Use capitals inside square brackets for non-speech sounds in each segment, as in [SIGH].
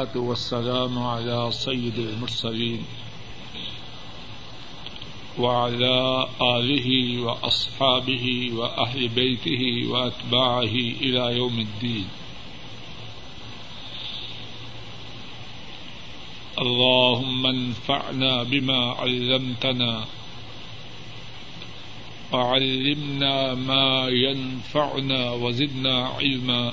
والسلام على سيد المرسلين وعلى آله وأصحابه وأهل بيته وأتباعه إلى يوم الدين. اللهم انفعنا بما علمتنا وعلمنا ما ينفعنا وزدنا علما.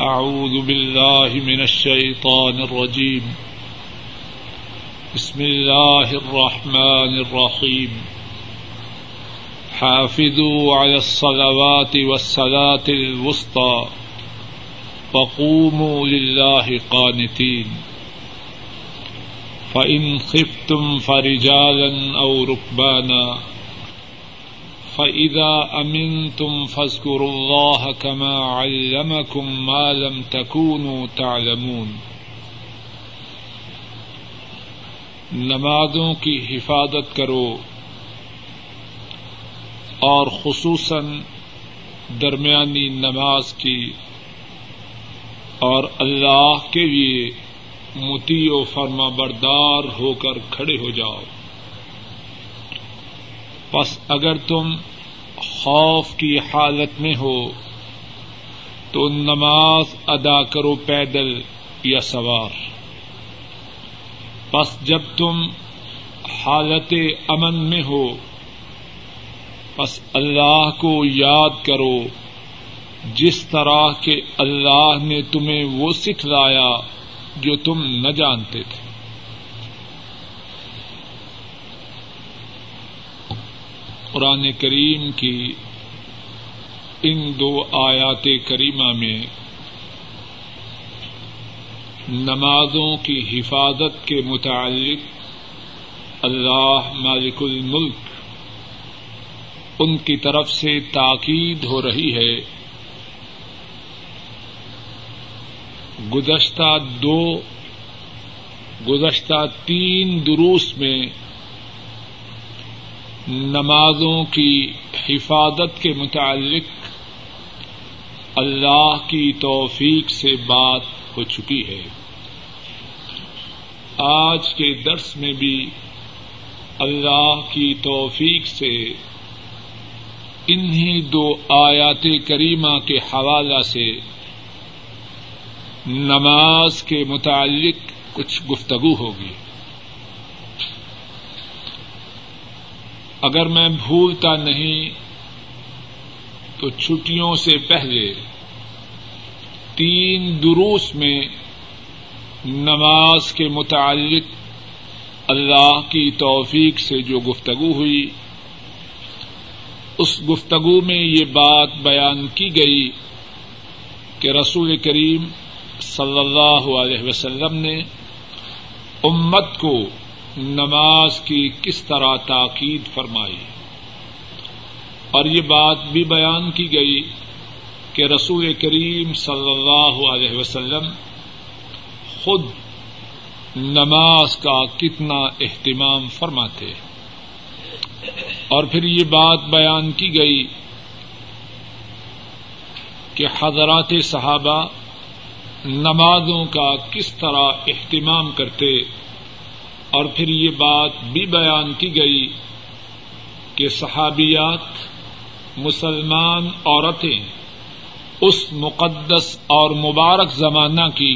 أعوذ بالله من الشيطان الرجيم. بسم الله الرحمن الرحيم. حافظوا على الصلوات والصلاة الوسطى. وقوموا لله قانتين. فإن خفتم فرجالا أو ركبانا فإذا أمنتم فاذكروا الله كما علمكم ما لم تكونوا تعلمون۔ نمازوں کی حفاظت کرو اور خصوصاً درمیانی نماز کی۔ اور اللہ کے لیے متی و فرما بردار ہو کر کھڑے ہو جاؤ۔ بس اگر تم خوف کی حالت میں ہو، تو نماز ادا کرو پیدل یا سوار۔ بس جب تم حالت امن میں ہو بس اللہ کو یاد کرو، جس طرح کے اللہ نے تمہیں وہ سکھلایا جو تم نہ جانتے تھے۔ قرآن کریم کی ان دو آیات کریمہ میں نمازوں کی حفاظت کے متعلق اللہ مالک الملک ان کی طرف سے تاکید ہو رہی ہے۔ گزشتہ دو، گزشتہ تین دروس میں نمازوں کی حفاظت کے متعلق اللہ کی توفیق سے بات ہو چکی ہے۔ آج کے درس میں بھی اللہ کی توفیق سے انہی دو آیات کریمہ کے حوالہ سے نماز کے متعلق کچھ گفتگو ہوگی۔ اگر میں بھولتا نہیں تو چھٹیوں سے پہلے تین دروس میں نماز کے متعلق اللہ کی توفیق سے جو گفتگو ہوئی، اس گفتگو میں یہ بات بیان کی گئی کہ رسول کریم صلی اللہ علیہ وسلم نے امت کو نماز کی کس طرح تاکید فرمائی۔ اور یہ بات بھی بیان کی گئی کہ رسول کریم صلی اللہ علیہ وسلم خود نماز کا کتنا اہتمام فرماتے۔ اور پھر یہ بات بیان کی گئی کہ حضرات صحابہ نمازوں کا کس طرح اہتمام کرتے۔ اور پھر یہ بات بھی بیان کی گئی کہ صحابیات مسلمان عورتیں اس مقدس اور مبارک زمانہ کی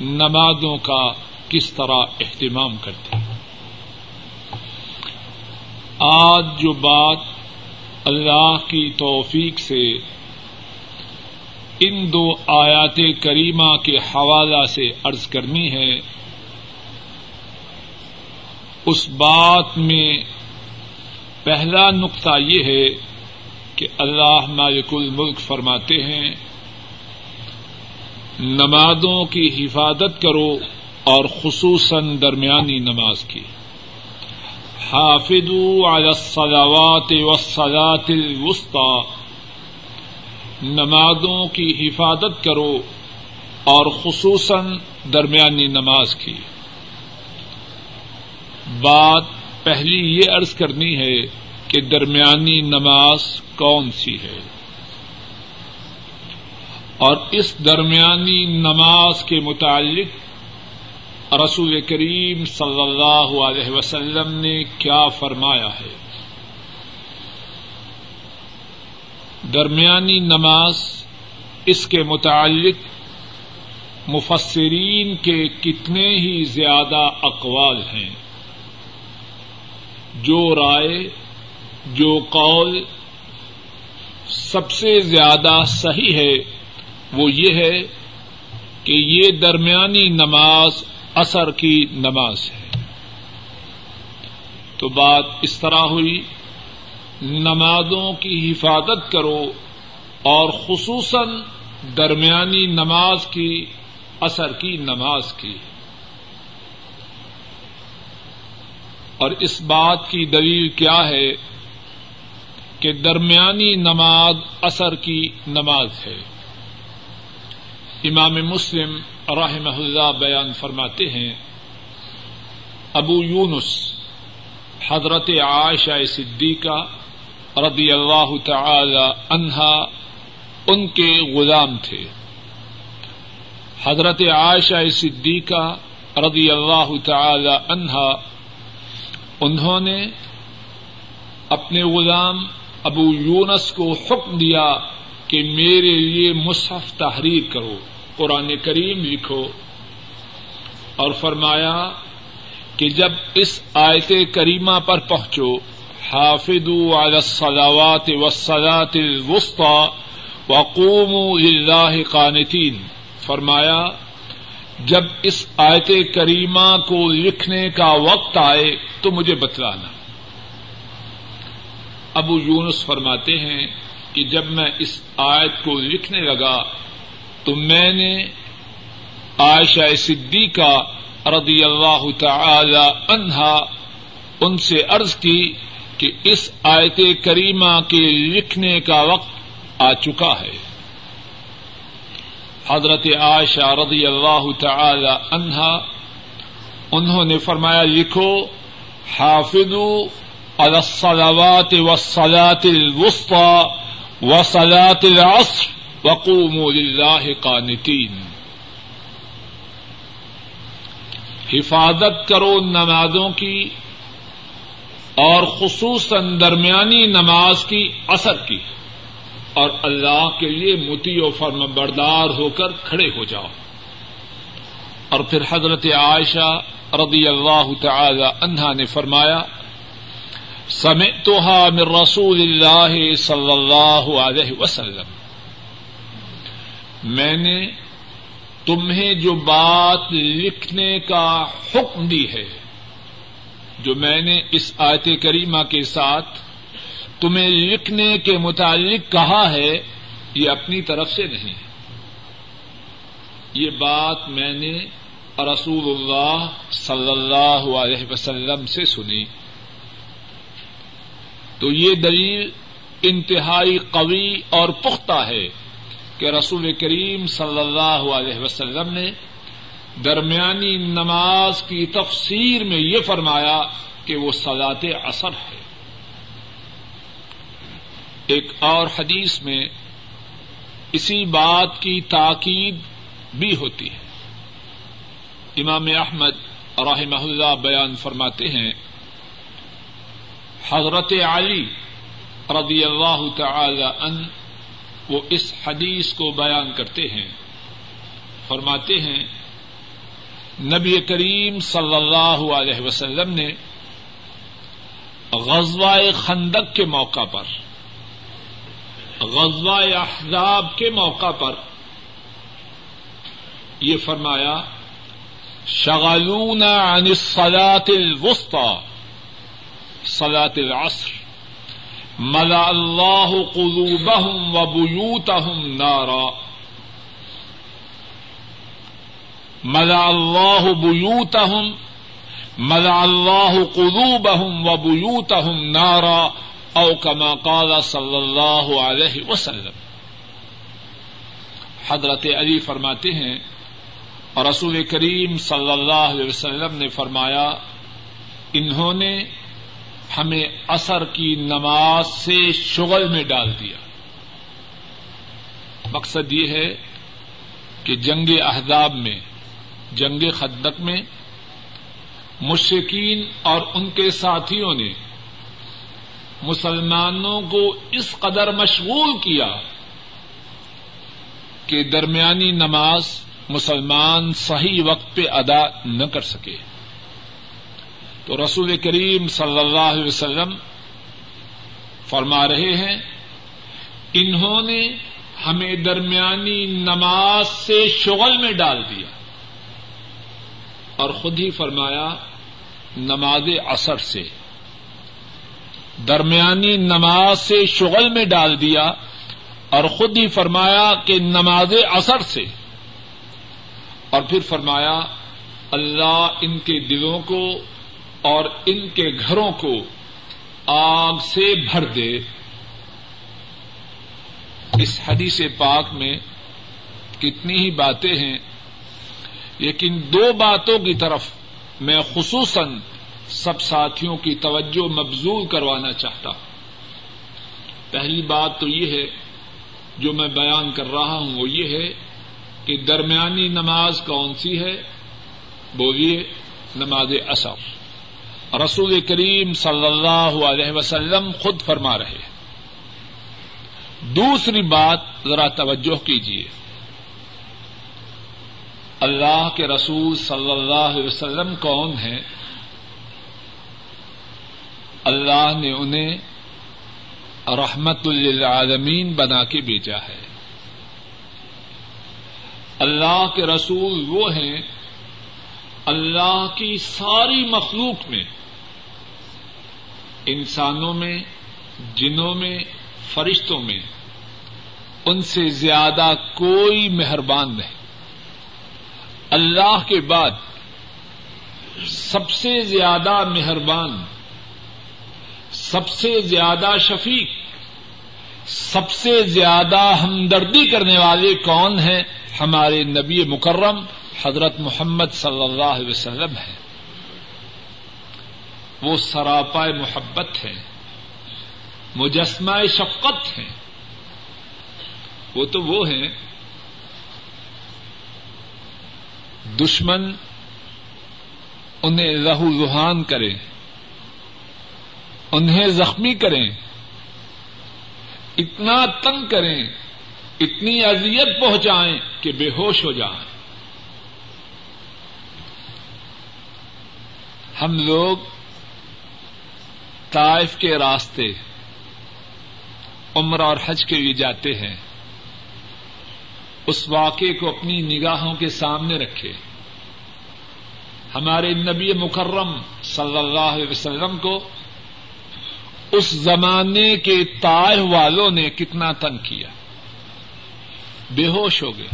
نمازوں کا کس طرح اہتمام کرتے آج جو بات اللہ کی توفیق سے ان دو آیات کریمہ کے حوالہ سے عرض کرنی ہے اس بات میں پہلا نقطہ یہ ہے کہ اللہ مالک الملک فرماتے ہیں، نمازوں کی حفاظت کرو اور خصوصاً درمیانی نماز کی۔ حافظ على الصلوات والصلاة الوسطى نمازوں کی حفاظت کرو اور خصوصاً درمیانی نماز کی۔ بات پہلی یہ عرض کرنی ہے کہ درمیانی نماز کون سی ہے؟ اور اس درمیانی نماز کے متعلق رسول کریم صلی اللہ علیہ وسلم نے کیا فرمایا ہے؟ درمیانی نماز اس کے متعلق مفسرین کے کتنے ہی زیادہ اقوال ہیں؟ جو رائے، جو قول سب سے زیادہ صحیح ہے، وہ یہ ہے کہ یہ درمیانی نماز اثر کی نماز ہے۔ تو بات اس طرح ہوئی، نمازوں کی حفاظت کرو اور خصوصاً درمیانی نماز کی اثر کی نماز کی۔ اور اس بات کی دلیل کیا ہے کہ درمیانی نماز اثر کی نماز ہے۔ امام مسلم رحمہ اللہ بیان فرماتے ہیں، ابو یونس، حضرت عائشہ صدیقہ رضی اللہ تعالی عنہا، ان کے غلام تھے۔ حضرت عائشہ صدیقہ رضی اللہ تعالی عنہا انہوں نے اپنے غلام ابو یونس کو حکم دیا کہ میرے لیے مصحف تحریر کرو، قرآن کریم لکھو۔ اور فرمایا کہ جب اس آیت کریمہ پر پہنچو حافظ الصلاوات والصلاة الوسطى وقوموا لله قانتين فرمایا جب اس آیت کریمہ کو لکھنے کا وقت آئے تو مجھے بتلانا۔ ابو یونس فرماتے ہیں کہ جب میں اس آیت کو لکھنے لگا تو میں نے عائشہ صدیقہ رضی اللہ تعالی عنہا ان سے عرض کی کہ اس آیت کریمہ کے لکھنے کا وقت آ چکا ہے۔ حضرت عائشہ رضی اللہ تعالی عنہا، انہوں نے فرمایا، لکھو حافظ على الصلوات والصلاة الوسطى وصلاة العصر وقوموا لله قانتين حفاظت کرو نمازوں کی اور خصوصاً درمیانی نماز کی اثر کی۔ اور اللہ کے لیے متی و فرم بردار ہو کر کھڑے ہو جاؤ۔ اور پھر حضرت عائشہ رضی اللہ تعالی عنہا نے فرمایا من رسول اللہ صلی اللہ علیہ وسلم۔ میں نے تمہیں جو بات لکھنے کا حکم دی ہے، جو میں نے اس آیت کریمہ کے ساتھ تمہیں لکھنے کے متعلق کہا ہے، یہ اپنی طرف سے نہیں۔ یہ بات میں نے رسول اللہ صلی اللہ علیہ وسلم سے سنی۔ تو یہ دلیل انتہائی قوی اور پختہ ہے کہ رسول کریم صلی اللہ علیہ وسلم نے درمیانی نماز کی تفسیر میں یہ فرمایا کہ وہ سزات اثر ہے۔ ایک اور حدیث میں اسی بات کی تاکید بھی ہوتی ہے۔ امام احمد رحمہ اللہ بیان فرماتے ہیں، حضرت علی رضی اللہ تعالی ان وہ اس حدیث کو بیان کرتے ہیں۔ فرماتے ہیں، نبی کریم صلی اللہ علیہ وسلم نے غزوہ خندق کے موقع پر غزوہ احزاب کے موقع پر یہ فرمایا شغلون عن الصلاة الوسطى صلاة العصر، ملا اللہ قلوبهم وبيوتهم نارا مزا اللہ بوت مزا اللہ قروب و نارا او کما قال صلی اللہ علیہ وسلم۔ حضرت علی فرماتے ہیں اور رسول کریم صلی اللہ علیہ وسلم نے فرمایا، انہوں نے ہمیں اثر کی نماز سے شغل میں ڈال دیا۔ مقصد یہ ہے کہ جنگ احزاب میں، جنگ خدق میں مشرقین اور ان کے ساتھیوں نے مسلمانوں کو اس قدر مشغول کیا کہ درمیانی نماز مسلمان صحیح وقت پہ ادا نہ کر سکے۔ تو رسول کریم صلی اللہ علیہ وسلم فرما رہے ہیں، انہوں نے ہمیں درمیانی نماز سے شغل میں ڈال دیا۔ اور خود ہی فرمایا، نماز اثر سے۔ درمیانی نماز سے شغل میں ڈال دیا اور خود ہی فرمایا کہ نماز اثر سے۔ اور پھر فرمایا، اللہ ان کے دلوں کو اور ان کے گھروں کو آگ سے بھر دے۔ اس حدیث پاک میں کتنی ہی باتیں ہیں، لیکن دو باتوں کی طرف میں خصوصاً سب ساتھیوں کی توجہ مبزول کروانا چاہتا ہوں۔ پہلی بات تو یہ ہے، جو میں بیان کر رہا ہوں، وہ یہ ہے کہ درمیانی نماز کون سی ہے؟ بولیے، نماز اصف رسول کریم صلی اللہ علیہ وسلم خود فرما رہے دوسری بات ذرا توجہ کیجیے اللہ کے رسول صلی اللہ علیہ وسلم کون ہیں؟ اللہ نے انہیں رحمت للعالمین بنا کے بیچا ہے۔ اللہ کے رسول وہ ہیں، اللہ کی ساری مخلوق میں، انسانوں میں، جنوں میں، فرشتوں میں، ان سے زیادہ کوئی مہربان نہیں۔ اللہ کے بعد سب سے زیادہ مہربان سب سے زیادہ شفیق، سب سے زیادہ ہمدردی کرنے والے کون ہیں؟ ہمارے نبی مکرم حضرت محمد صلی اللہ علیہ وسلم ہیں۔ وہ سراپا محبت ہے مجسمہ شفقت ہیں۔ وہ تو وہ ہیں، دشمن انہیں رہو روحان کریں انہیں زخمی کریں، اتنا تنگ کریں، اتنی اذیت پہنچائیں کہ بے ہوش ہو جائیں۔ ہم لوگ طائف کے راستے عمر اور حج کے لیے جاتے ہیں۔ اس واقعے کو اپنی نگاہوں کے سامنے رکھے۔ ہمارے نبی مکرم صلی اللہ علیہ وسلم کو اس زمانے کے تائح والوں نے کتنا تنگ کیا بے ہوش ہو گئے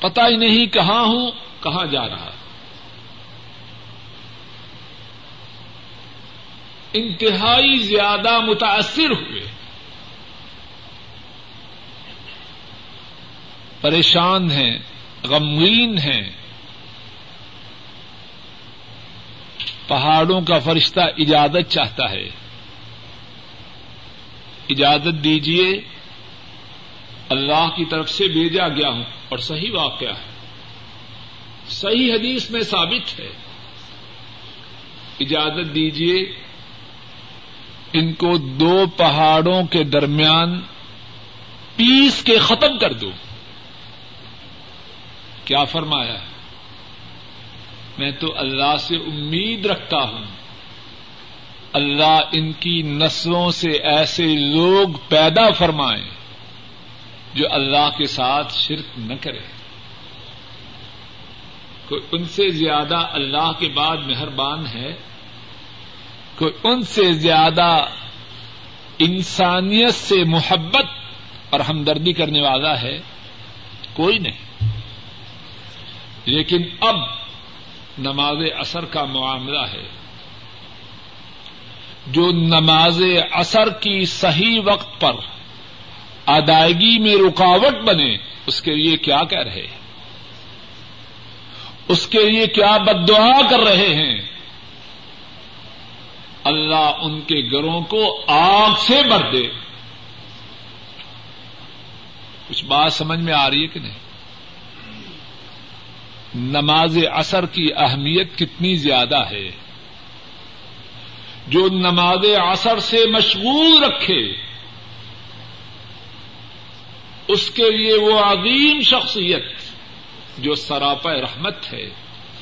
پتا ہی نہیں کہاں ہوں، کہاں جا رہا۔ انتہائی زیادہ متاثر ہوئے۔ پریشان ہیں، غمگین ہیں۔ پہاڑوں کا فرشتہ اجازت چاہتا ہے۔ اجازت دیجیے اللہ کی طرف سے بھیجا گیا ہوں اور صحیح واقعہ ہے۔ صحیح حدیث میں ثابت ہے۔ اجازت دیجیے ان کو دو پہاڑوں کے درمیان پیس کے ختم کر دو۔ کیا فرمایا ہے؟ میں تو اللہ سے امید رکھتا ہوں۔ اللہ ان کی نسلوں سے ایسے لوگ پیدا فرمائیں جو اللہ کے ساتھ شرک نہ کرے۔ کوئی ان سے زیادہ اللہ کے بعد مہربان ہے؟ کوئی ان سے زیادہ انسانیت سے محبت اور ہمدردی کرنے والا ہے؟ کوئی نہیں۔ لیکن اب نماز اثر کا معاملہ ہے۔ جو نماز اثر کی صحیح وقت پر ادائیگی میں رکاوٹ بنے، اس کے لیے کیا کہہ رہے اس کے لیے کیا بد دعا کر رہے ہیں؟ اللہ ان کے گھروں کو آگ سے بھر دے۔ کچھ بات سمجھ میں آ رہی ہے کہ نہیں؟ نماز اثر کی اہمیت کتنی زیادہ ہے۔ جو نماز اثر سے مشغول رکھے، اس کے لیے وہ عظیم شخصیت جو سراپا رحمت ہے،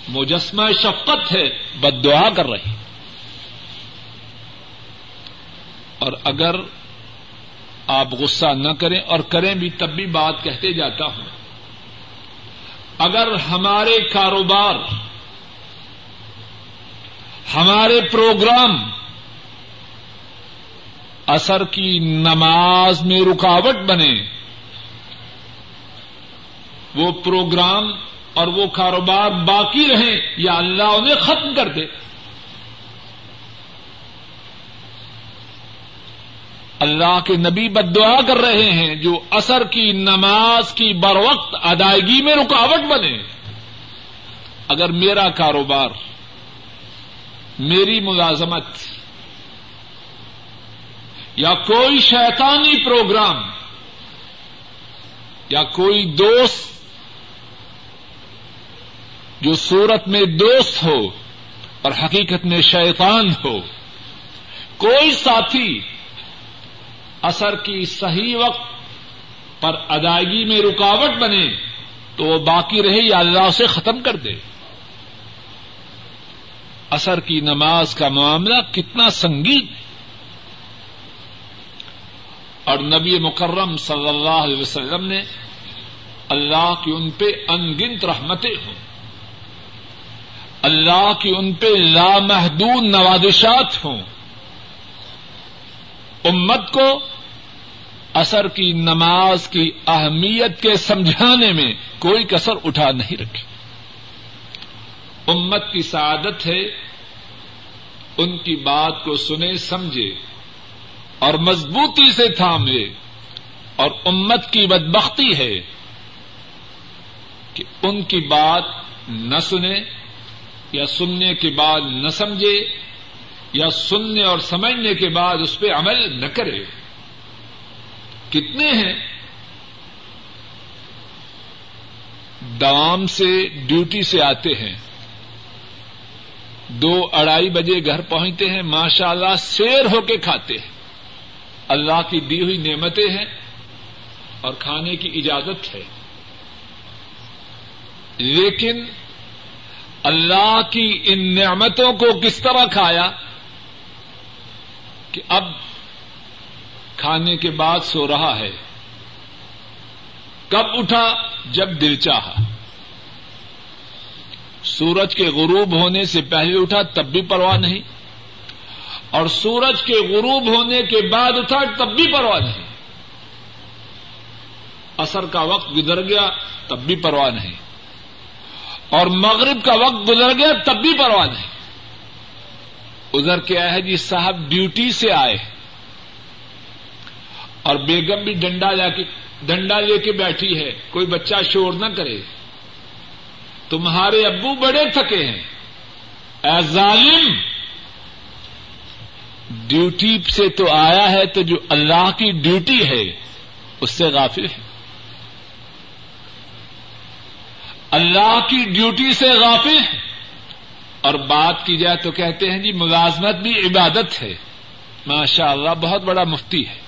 مجسمہ شفقت ہے بد دعا کر رہی۔ اور اگر آپ غصہ نہ کریں اور کریں بھی، تب بھی بات کہتے جاتا ہوں۔ اگر ہمارے کاروبار، ہمارے پروگرام اثر کی نماز میں رکاوٹ بنے، وہ پروگرام اور وہ کاروبار باقی رہیں یا اللہ انہیں ختم کر دے۔ اللہ کے نبی بد دعا کر رہے ہیں جو اثر کی نماز کی بر وقت ادائیگی میں رکاوٹ بنے۔ اگر میرا کاروبار، میری ملازمت یا کوئی شیطانی پروگرام یا کوئی دوست جو صورت میں دوست ہو اور حقیقت میں شیطان ہو، کوئی ساتھی اثر کی صحیح وقت پر ادائیگی میں رکاوٹ بنے تو وہ باقی رہے یا اللہ سے ختم کر دے۔ اثر کی نماز کا معاملہ کتنا سنگین ہے۔ اور نبی مکرم صلی اللہ علیہ وسلم نے اللہ کی ان پہ انگنت رحمتیں ہوں۔ اللہ کی ان پہ لامحدود نوازشات ہوں۔ امت کو اثر کی، نماز کی اہمیت کے سمجھانے میں کوئی کسر اٹھا نہیں رکھی۔ امت کی سعادت ہے ان کی بات کو سنے، سمجھے اور مضبوطی سے تھامے۔ اور امت کی بدبختی ہے کہ ان کی بات نہ سنے یا سننے کے بعد نہ سمجھے یا سننے اور سمجھنے کے بعد اس پہ عمل نہ کرے۔ کتنے ہیں؟ دام سے ڈیوٹی سے آتے ہیں۔ دو اڑائی بجے گھر پہنچتے ہیں ماشاء اللہ سیر ہو کے کھاتے ہیں۔ اللہ کی دی ہوئی نعمتیں ہیں اور کھانے کی اجازت ہے۔ لیکن اللہ کی ان نعمتوں کو کس طرح کھایا کہ اب کھانے کے بعد سو رہا ہے۔ کب اٹھا؟ جب دل چاہا۔ سورج کے غروب ہونے سے پہلے اٹھا، تب بھی پرواہ نہیں۔ اور سورج کے غروب ہونے کے بعد اٹھا، تب بھی پرواہ نہیں۔ اثر کا وقت گزر گیا، تب بھی پرواہ نہیں۔ اور مغرب کا وقت گزر گیا، تب بھی پرواہ نہیں۔ ادھر کیا ہے جی صاحب ڈیوٹی سے آئے۔ اور بیگم بھی ڈنڈا لا کے ڈنڈا لے کے بیٹھی ہے۔ کوئی بچہ شور نہ کرے۔ تمہارے ابو بڑے تھکے ہیں۔ اے ظالم! ڈیوٹی سے تو آیا ہے تو جو اللہ کی ڈیوٹی ہے، اس سے غافل ہے۔ اللہ کی ڈیوٹی سے غافل ہے۔ اور بات کی جائے تو کہتے ہیں جی ملازمت بھی عبادت ہے۔ ماشاء اللہ بہت بڑا مفتی ہے۔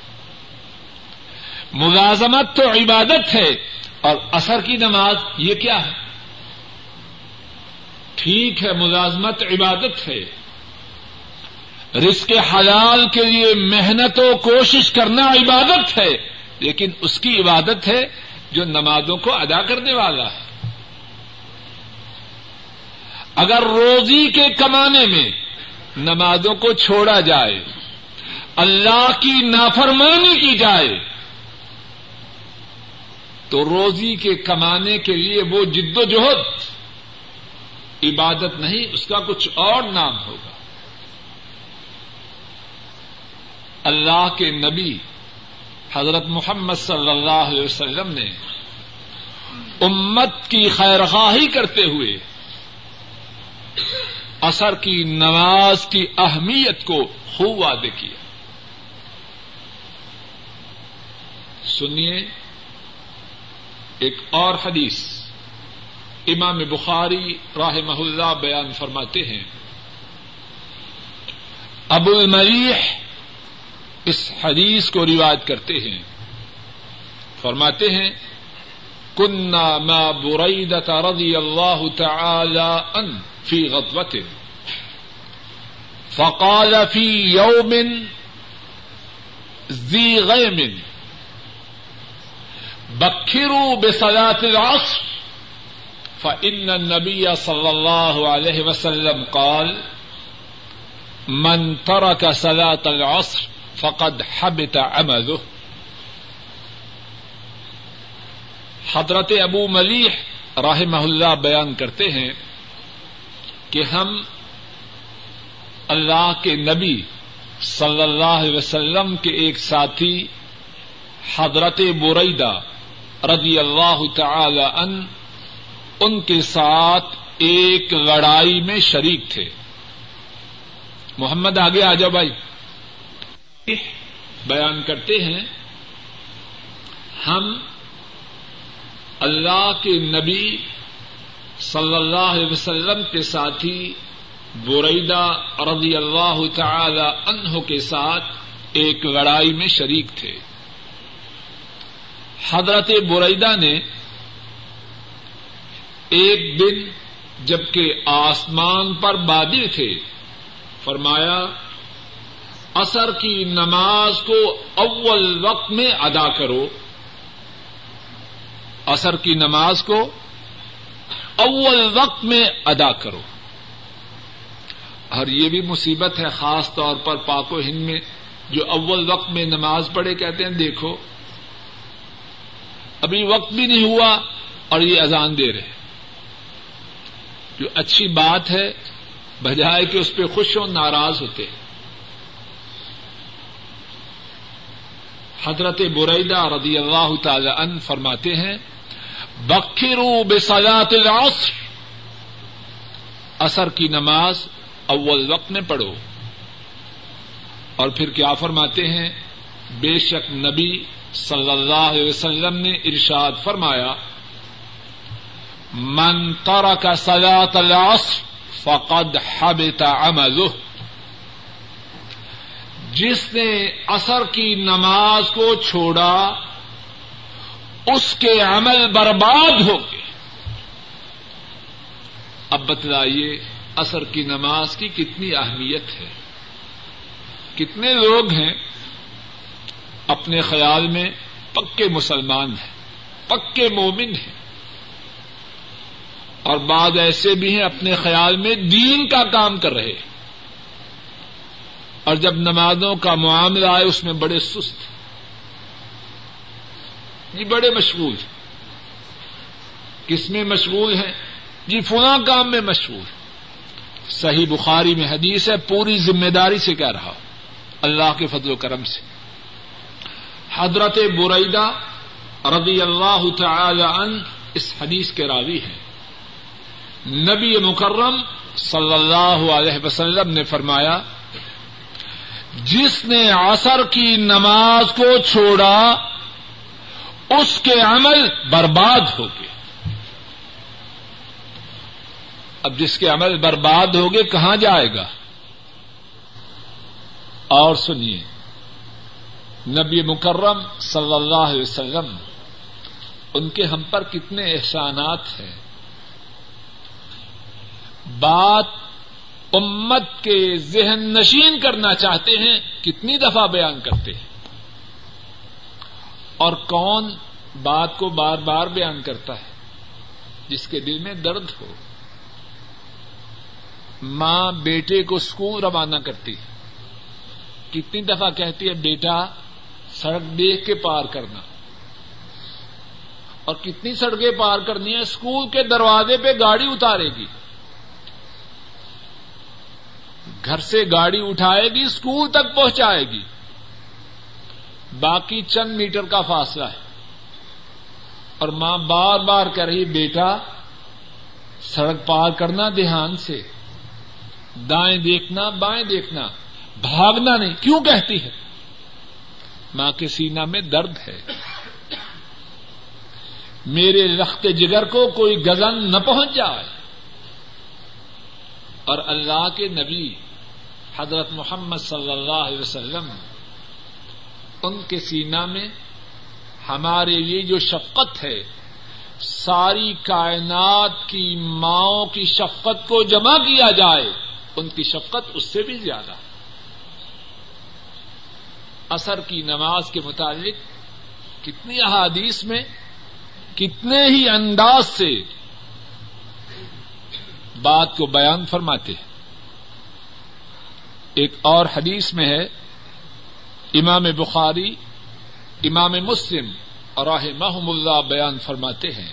ملازمت تو عبادت ہے اور اثر کی نماز یہ کیا ہے؟ ٹھیک ہے، ملازمت عبادت ہے۔ رزق حلال کے لیے محنت و کوشش کرنا عبادت ہے، لیکن اس کی عبادت ہے جو نمازوں کو ادا کرنے والا ہے۔ اگر روزی کے کمانے میں نمازوں کو چھوڑا جائے، اللہ کی نافرمانی کی جائے تو روزی کے کمانے کے لیے وہ جد و جہد، عبادت نہیں، اس کا کچھ اور نام ہوگا۔ اللہ کے نبی حضرت محمد صلی اللہ علیہ وسلم نے امت کی خیرخواہی کرتے ہوئے اثر کی نماز کی اہمیت کو خوب وعدے کیا۔ سنیے ایک اور حدیث امام بخاری راہ محلہ بیان فرماتے ہیں۔ ابو المریح اس حدیث کو روایت کرتے ہیں۔ فرماتے ہیں، کنا ما بريدة رضي الله تعالى ان في غضبة فقال في يوم ذي غيم بكروا بصلاة العصر، فإن النبي صلى الله عليه وسلم قال، من ترك صلاة العصر فقد حبط عمله. حضرت ابو ملیح راہ اللہ بیان کرتے ہیں کہ ہم اللہ کے نبی صلی اللہ علیہ وسلم کے ایک ساتھی حضرت بریدہ رضی اللہ تعالی ان ان کے ساتھ ایک لڑائی میں شریک تھے۔ محمد آگے آ بھائی۔ بیان کرتے ہیں۔ ہم اللہ کے نبی صلی اللہ علیہ وسلم کے ساتھی بریدہ رضی اللہ تعالی عنہ کے ساتھ ایک لڑائی میں شریک تھے۔ حضرت بریدہ نے ایک دن جبکہ آسمان پر بادل تھے، فرمایا، اثر کی نماز کو اول وقت میں ادا کرو۔ اثر کی نماز کو اول وقت میں ادا کرو۔ اور یہ بھی مصیبت ہے، خاص طور پر پاک و ہند میں جو اول وقت میں نماز پڑھے کہتے ہیں، دیکھو۔ ابھی وقت بھی نہیں ہوا اور یہ اذان دے رہے جو اچھی بات ہے، بجائے کہ اس پہ خوش ہو ناراض ہوتے۔ حضرت بریدہ رضی اللہ تعالی عنہ فرماتے ہیں، بکرو بسلاط العصر اثر کی نماز اول وقت میں پڑھو۔ اور پھر کیا فرماتے ہیں؟ بے شک نبی صلی اللہ علیہ وسلم نے ارشاد فرمایا، من ترک صلاة العصر فقد حبط عمله. جس نے اثر کی نماز کو چھوڑا، اس کے عمل برباد ہو گئے۔ اب بتلائیے اثر کی نماز کی کتنی اہمیت ہے؟ کتنے لوگ ہیں اپنے خیال میں پکے مسلمان ہیں، پکے مومن ہیں۔ اور بعض ایسے بھی ہیں اپنے خیال میں دین کا کام کر رہے اور جب نمازوں کا معاملہ آئے، اس میں بڑے سست جی بڑے مشغول کس میں مشغول ہیں؟ جی فلاں کام میں مشغول صحیح بخاری میں حدیث ہے، پوری ذمہ داری سے کہہ رہا ہوں، اللہ کے فضل و کرم سے۔ حضرت بریدہ رضی اللہ تعالی عنہ اس حدیث کے راوی ہیں۔ نبی مکرم صلی اللہ علیہ وسلم نے فرمایا، جس نے عصر کی نماز کو چھوڑا، اس کے عمل برباد ہو گئے۔ اب جس کے عمل برباد ہو گئے، کہاں جائے گا؟ اور سنیے۔ نبی مکرم صلی اللہ علیہ وسلم، ان کے ہم پر کتنے احسانات ہیں۔ بات امت کے ذہن نشین کرنا چاہتے ہیں، کتنی دفعہ بیان کرتے ہیں۔ اور کون بات کو بار بار بیان کرتا ہے، جس کے دل میں درد ہو۔ ماں بیٹے کو اسکول روانہ کرتی ہے۔ کتنی دفعہ کہتی ہے، بیٹا سڑک دیکھ کے پار کرنا۔ اور کتنی سڑکیں پار کرنی ہے اسکول کے دروازے پہ گاڑی اتارے گی۔ گھر سے گاڑی اٹھائے گی، اسکول تک پہنچائے گی۔ باقی چند میٹر کا فاصلہ ہے۔ اور ماں بار بار کہہ رہی، بیٹا، سڑک پار کرنا دھیان سے۔ دائیں دیکھنا، بائیں دیکھنا۔ بھاگنا نہیں، کیوں کہتی ہے؟ ماں کے سینا میں درد ہے۔ میرے رخت جگر کو کوئی گزن نہ پہنچ جائے۔ اور اللہ کے نبی حضرت محمد صلی اللہ علیہ وسلم ان کے سینا میں ہمارے لیے جو شفقت ہے، ساری کائنات کی ماؤں کی شفقت کو جمع کیا جائے، ان کی شفقت اس سے بھی زیادہ۔ اثر کی نماز کے متعلق کتنی احادیث میں کتنے ہی انداز سے بات کو بیان فرماتے ہیں۔ ایک اور حدیث میں ہے، امام بخاری، امام مسلم اور محم اللہ بیان فرماتے ہیں۔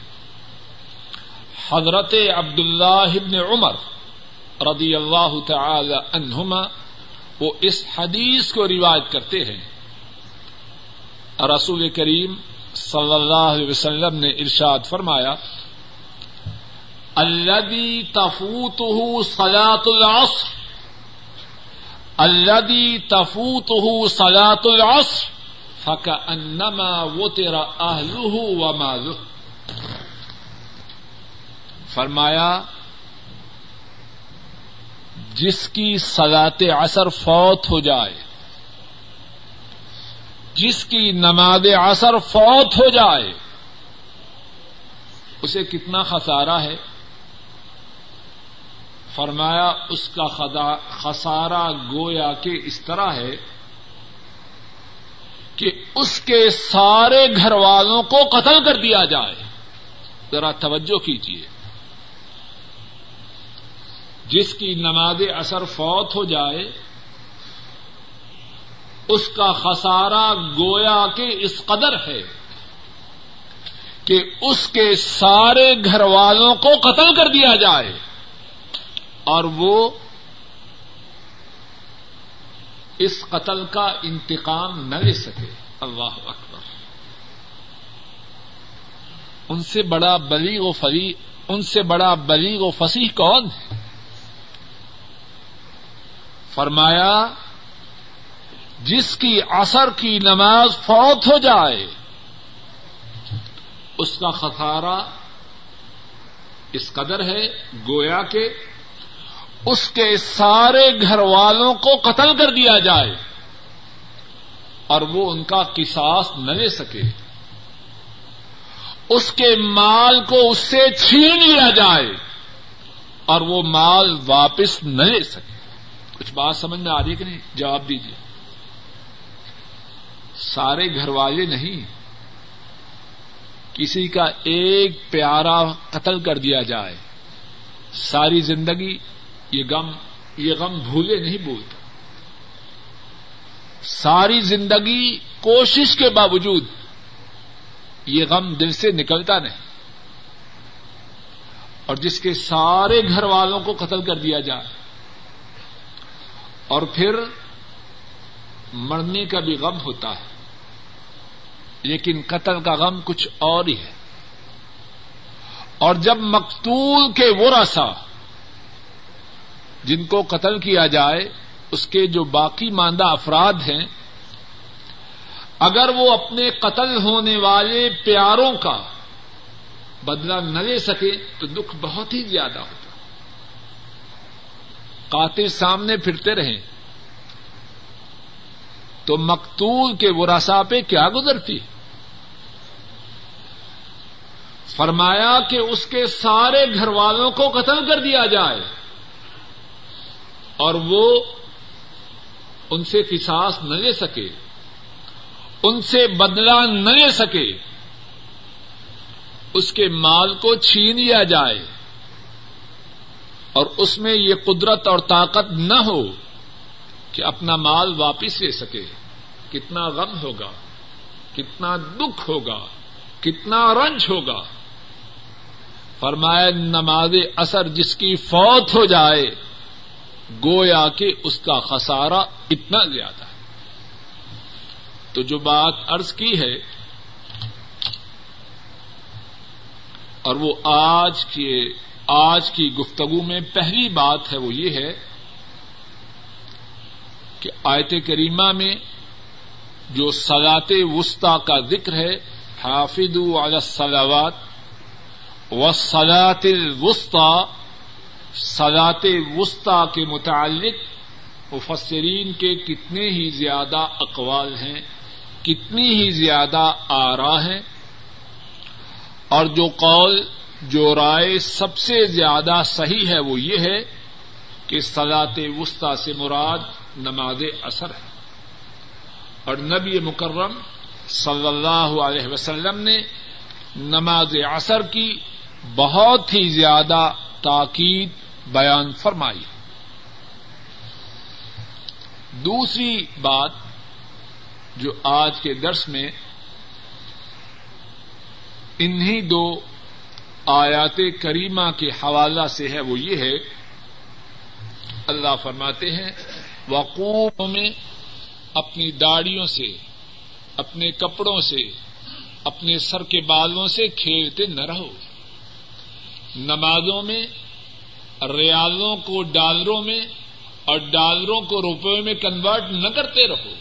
حضرت عبد اللہ ابن عمر رضی اللہ تعالی عنہما وہ اس حدیث کو روایت کرتے ہیں۔ رسول کریم صلی اللہ علیہ وسلم نے ارشاد فرمایا الدی تفوت سلاط العصر الدی تفوت سلاط العصر فک انما وہ تیرا فرمایا جس کی سلاط اثر فوت ہو جائے، جس کی نماز اثر فوت ہو جائے، اسے کتنا خسارا ہے؟ فرمایا، اس کا خسارا گویا کہ اس طرح ہے کہ اس کے سارے گھر والوں کو قتل کر دیا جائے۔ ذرا توجہ کیجیے جس کی نماز اثر فوت ہو جائے، اس کا خسارا گویا کہ اس قدر ہے کہ اس کے سارے گھر والوں کو قتل کر دیا جائے۔ اور وہ اس قتل کا انتقام نہ لے سکے۔ اللہ اکبر۔ ان سے بڑا بلی و فری، ان سے بڑا بلی و فصیح کون ہے؟ فرمایا، جس کی اثر کی نماز فوت ہو جائے، اس کا خسارا اس قدر ہے، گویا کہ اس کے سارے گھر والوں کو قتل کر دیا جائے، اور وہ ان کا کساس نہ لے سکے۔ اس کے مال کو اس سے چھین لیا جائے، اور وہ مال واپس نہ لے سکے۔ کچھ بات سمجھ میں آ رہی ہے کہ نہیں؟ جواب دیجیے سارے گھر والے نہیں، کسی کا ایک پیارا قتل کر دیا جائے، ساری زندگی یہ غم یہ غم بھولے نہیں بھولتا۔ ساری زندگی کوشش کے باوجود یہ غم دل سے نکلتا نہیں۔ اور جس کے سارے گھر والوں کو قتل کر دیا جائے اور پھر مرنے کا بھی غم ہوتا ہے۔ لیکن قتل کا غم کچھ اور ہی ہے۔ اور جب مقتول کے وہ رسا جن کو قتل کیا جائے، اس کے جو باقی ماندہ افراد ہیں، اگر وہ اپنے قتل ہونے والے پیاروں کا بدلا نہ لے سکے، تو دکھ بہت ہی زیادہ ہوتا قاتل سامنے پھرتے رہیں تو مقتول کے وراسا پہ کیا گزرتی؟ فرمایا کہ اس کے سارے گھر والوں کو قتل کر دیا جائے۔ اور وہ ان سے قصاص نہ لے سکے۔ ان سے بدلا نہ لے سکے۔ اس کے مال کو چھین لیا جائے۔ اور اس میں یہ قدرت اور طاقت نہ ہو کہ اپنا مال واپس لے سکے۔ کتنا غم ہوگا، کتنا دکھ ہوگا، کتنا رنج ہوگا۔ فرمائے نماز اثر جس کی فوت ہو جائے، گویا کہ اس کا خسارہ اتنا زیادہ ہے۔ تو جو بات ارض کی ہے، اور وہ آج کے آج کی گفتگو میں پہلی بات ہے وہ یہ ہے کہ آیت کریمہ میں جو سلاط وسطی کا ذکر ہے حافظ علی الصلاوات و سلاط الوسطی سلاط وسطی کے متعلق مفسرین کے کتنے ہی زیادہ اقوال ہیں، کتنی ہی زیادہ آرا ہیں، اور جو قول جو رائے سب سے زیادہ صحیح ہے وہ یہ ہے کہ سلاط وسطی سے مراد نماز اثر ہے۔ اور نبی مکرم صلی اللہ علیہ وسلم نے نماز اثر کی بہت ہی زیادہ تاکید بیان فرمائی۔ دوسری بات جو آج کے درس میں انہی دو آیات کریمہ کے حوالہ سے ہے وہ یہ ہے، اللہ فرماتے ہیں وقوع میں اپنی داڑیوں سے، اپنے کپڑوں سے، اپنے سر کے بالوں سے کھیلتے نہ رہو۔ نمازوں میں، ریالوں کو ڈالروں میں اور ڈالروں کو روپے میں کنورٹ نہ کرتے رہو۔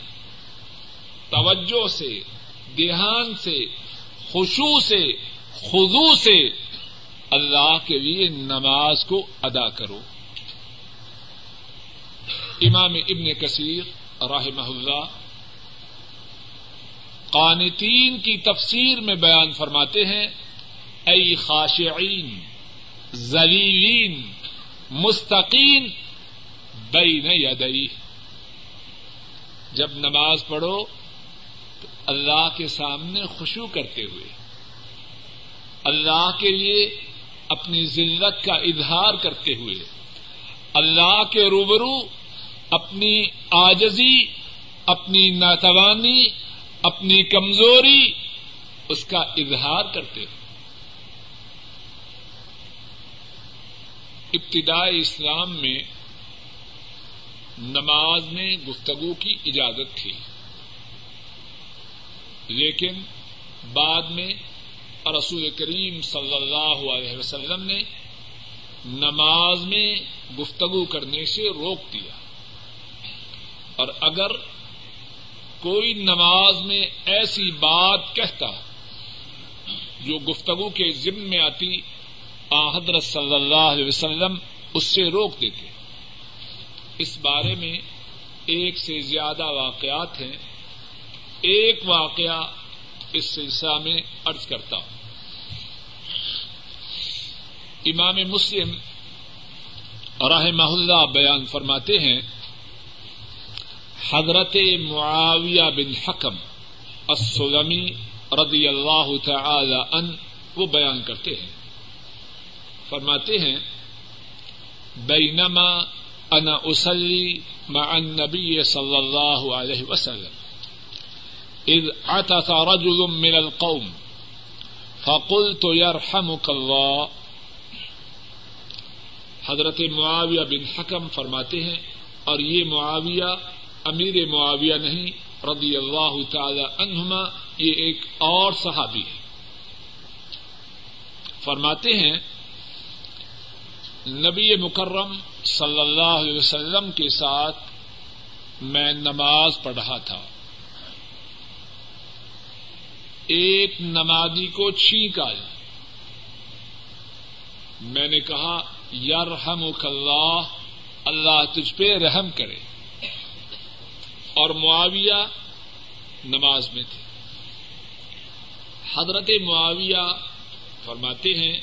توجہ سے، دھیان سے خوشو سے خزو سے اللہ کے لیے نماز کو ادا کرو۔ امام ابن کثیر رحمہ اللہ قانتین کی تفسیر میں بیان فرماتے ہیں ائی خاشعین زلیلین مستقین بین یدئی جب نماز پڑھو تو اللہ کے سامنے خوشو کرتے ہوئے، اللہ کے لیے اپنی ذلت کا اظہار کرتے ہوئے اللہ کے روبرو، اپنی آجزی، اپنی ناتوانی، اپنی کمزوری، اس کا اظہار کرتے ہیں ابتدائی اسلام میں نماز میں گفتگو کی اجازت تھی، لیکن بعد میں اور رسول کریم صلی اللہ علیہ وسلم نے نماز میں گفتگو کرنے سے روک دیا۔ اور اگر کوئی نماز میں ایسی بات کہتا جو گفتگو کے ذمہ میں آتی، آ حضرت صلی اللہ علیہ وسلم اس سے روک دیتے۔ اس بارے میں ایک سے زیادہ واقعات ہیں۔ ایک واقعہ اس سلسلہ میں ارض کرتا ہوں۔ امام مسلم راہ محلہ بیان فرماتے ہیں، حضرت معاویہ بن حکم السلمی رضی اللہ تعالی ان وہ بیان کرتے ہیں۔ فرماتے ہیں، بینما انا اسلی مع النبی صلی اللہ علیہ وسلم۔ اذ عطس رجل من القوم فقلت يرحمك الله. حضرت معاویہ بن حکم فرماتے ہیں، اور یہ معاویہ امیر معاویہ نہیں، رضی اللہ تعالی عنہما، یہ ایک اور صحابی ہے۔ فرماتے ہیں، نبی مکرم صلی اللہ علیہ وسلم کے ساتھ میں نماز پڑھ رہا تھا۔ ایک نمازی کو چھینک آیا میں نے کہا یرحم اللہ اللہ تجھ پہ رحم کرے۔ اور معاویہ نماز میں تھے۔ حضرت معاویہ فرماتے ہیں،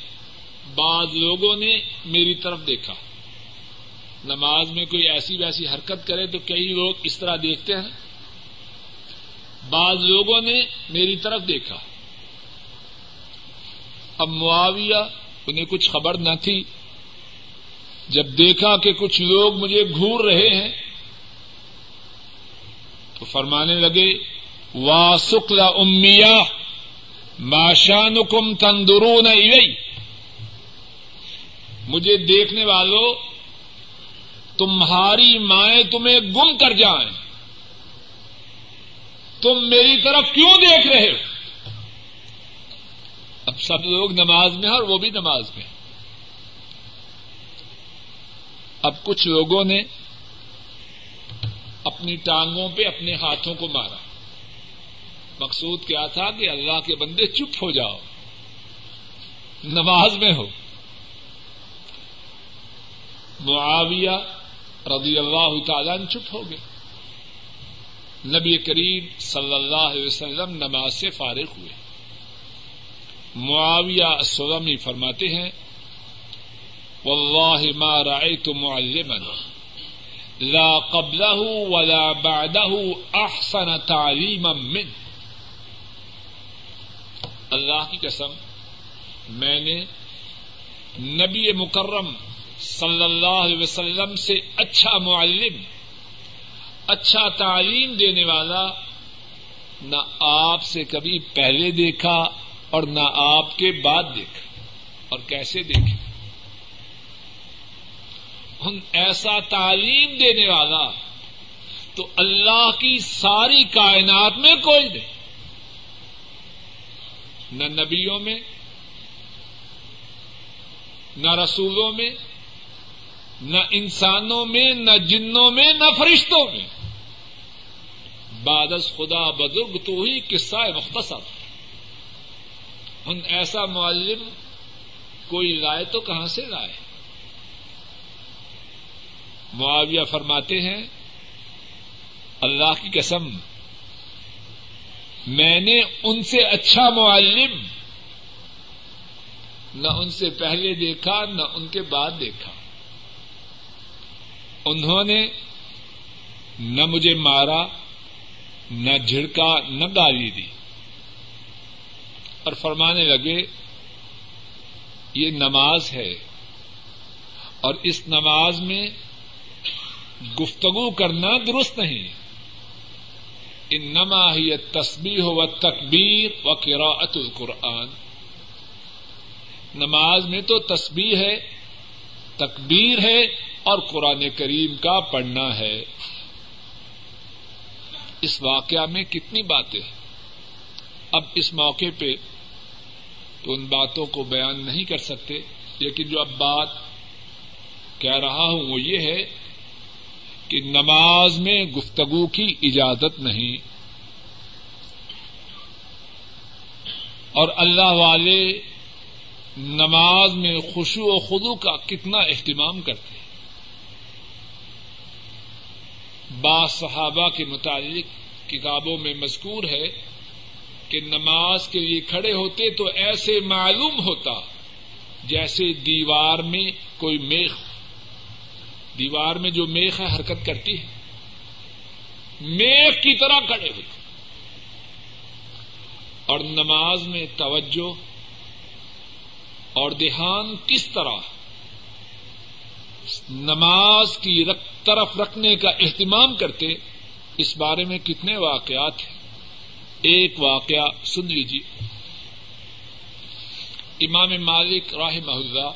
بعض لوگوں نے میری طرف دیکھا۔ نماز میں کوئی ایسی ویسی حرکت کرے تو کئی لوگ اس طرح دیکھتے ہیں۔ بعض لوگوں نے میری طرف دیکھا۔ اب معاویہ انہیں کچھ خبر نہ تھی۔ جب دیکھا کہ کچھ لوگ مجھے گور رہے ہیں، تو فرمانے لگے وا سکلا امیا ماشان کم تندرون مجھے دیکھنے والوں تمہاری مائیں تمہیں گم کر جائیں۔ تم میری طرف کیوں دیکھ رہے ہو؟ اب سب لوگ نماز میں ہیں اور وہ بھی نماز میں اب کچھ لوگوں نے اپنی ٹانگوں پہ اپنے ہاتھوں کو مارا۔ مقصود کیا تھا کہ اللہ کے بندے چپ ہو جاؤ۔ نماز میں ہو۔ معاویہ رضی اللہ تعالیٰ چپ ہو گئے۔ نبی کریم صلی اللہ علیہ وسلم نماز سے فارغ ہوئے۔ معاویہ سلمی فرماتے ہیں، واللہ ما رأيت معلما، لا قبله ولا بعده احسن تعلیما من اللہ کی قسم، میں نے نبی مکرم صلی اللہ علیہ وسلم سے اچھا معلم اچھا تعلیم دینے والا نہ آپ سے کبھی پہلے دیکھا اور نہ آپ کے بعد دیکھا اور کیسے دیکھے؟ ایسا تعلیم دینے والا تو اللہ کی ساری کائنات میں کوئی نہیں۔ نہ نبیوں میں، نہ رسولوں میں، نہ انسانوں میں، نہ جنوں میں، نہ فرشتوں میں۔ بادس خدا بزرگ، تو ہی قصہ مختصر۔ ان ایسا معلم کوئی لائے تو کہاں سے لائے معاویہ فرماتے ہیں، اللہ کی قسم، میں نے ان سے اچھا معلم نہ ان سے پہلے دیکھا، نہ ان کے بعد دیکھا۔ انہوں نے نہ مجھے مارا نہ جھڑکا، نہ گالی دی۔ اور فرمانے لگے، یہ نماز ہے۔ اور اس نماز میں گفتگو کرنا درست نہیں۔ ان نما ہی تصبیح و تکبیر و قراءت القرآن۔ نماز میں تو تسبیح ہے، تکبیر ہے اور قرآن کریم کا پڑھنا ہے۔ اس واقعہ میں کتنی باتیں اب اس موقع پہ تو ان باتوں کو بیان نہیں کر سکتے، لیکن جو اب بات کہہ رہا ہوں وہ یہ ہے کہ نماز میں گفتگو کی اجازت نہیں۔ اور اللہ والے نماز میں خوشو و خدو کا کتنا اہتمام کرتے ہیں۔ بعض صحابہ کے متعلق کتابوں میں مذکور ہے کہ نماز کے لیے کھڑے ہوتے تو ایسے معلوم ہوتا جیسے دیوار میں کوئی میخ، دیوار میں جو میخ ہے حرکت کرتی ہے۔ میخ کی طرح کھڑے ہوتے۔ اور نماز میں توجہ اور دھیان کس طرح نماز کی طرف رکھنے کا اہتمام کرتے اس بارے میں کتنے واقعات ہیں؟ ایک واقعہ سن لیجیے امام مالک راہ محلہ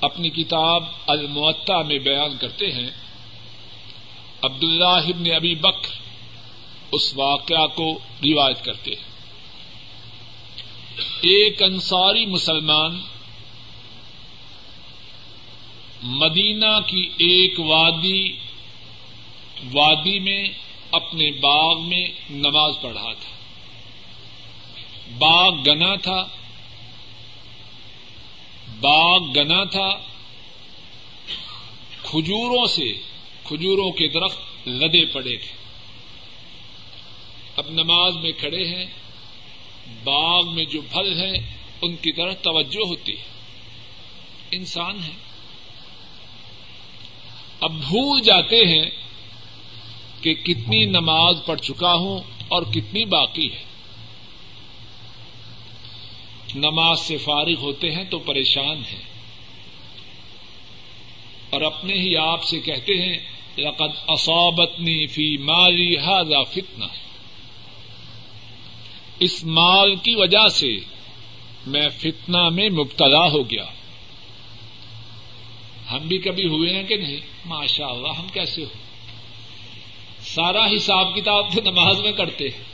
اپنی کتاب المعطا میں بیان کرتے ہیں، عبداللہ ابن ابی بکر اس واقعہ کو روایت کرتے ہیں۔ ایک انصاری مسلمان مدینہ کی ایک وادی وادی میں اپنے باغ میں نماز پڑھا تھا۔ باغ گنا تھا۔ باغ گنا تھا۔ کھجوروں سے، کھجوروں کے درخت لدے پڑے تھے۔ اب نماز میں کھڑے ہیں۔ باغ میں جو پھل ہیں، ان کی طرح توجہ ہوتی ہے۔ انسان ہے۔ اب بھول جاتے ہیں کہ کتنی نماز پڑھ چکا ہوں اور کتنی باقی ہے۔ نماز سے فارغ ہوتے ہیں تو پریشان ہیں۔ اور اپنے ہی آپ سے کہتے ہیں، لقد اصابتنی فی مالی هذا فتنہ۔ اس مال کی وجہ سے میں فتنہ میں مبتلا ہو گیا۔ ہم بھی کبھی ہوئے ہیں کہ نہیں؟ ماشاء اللہ ہم کیسے ہو سارا حساب کتاب تو نماز میں کرتے ہیں۔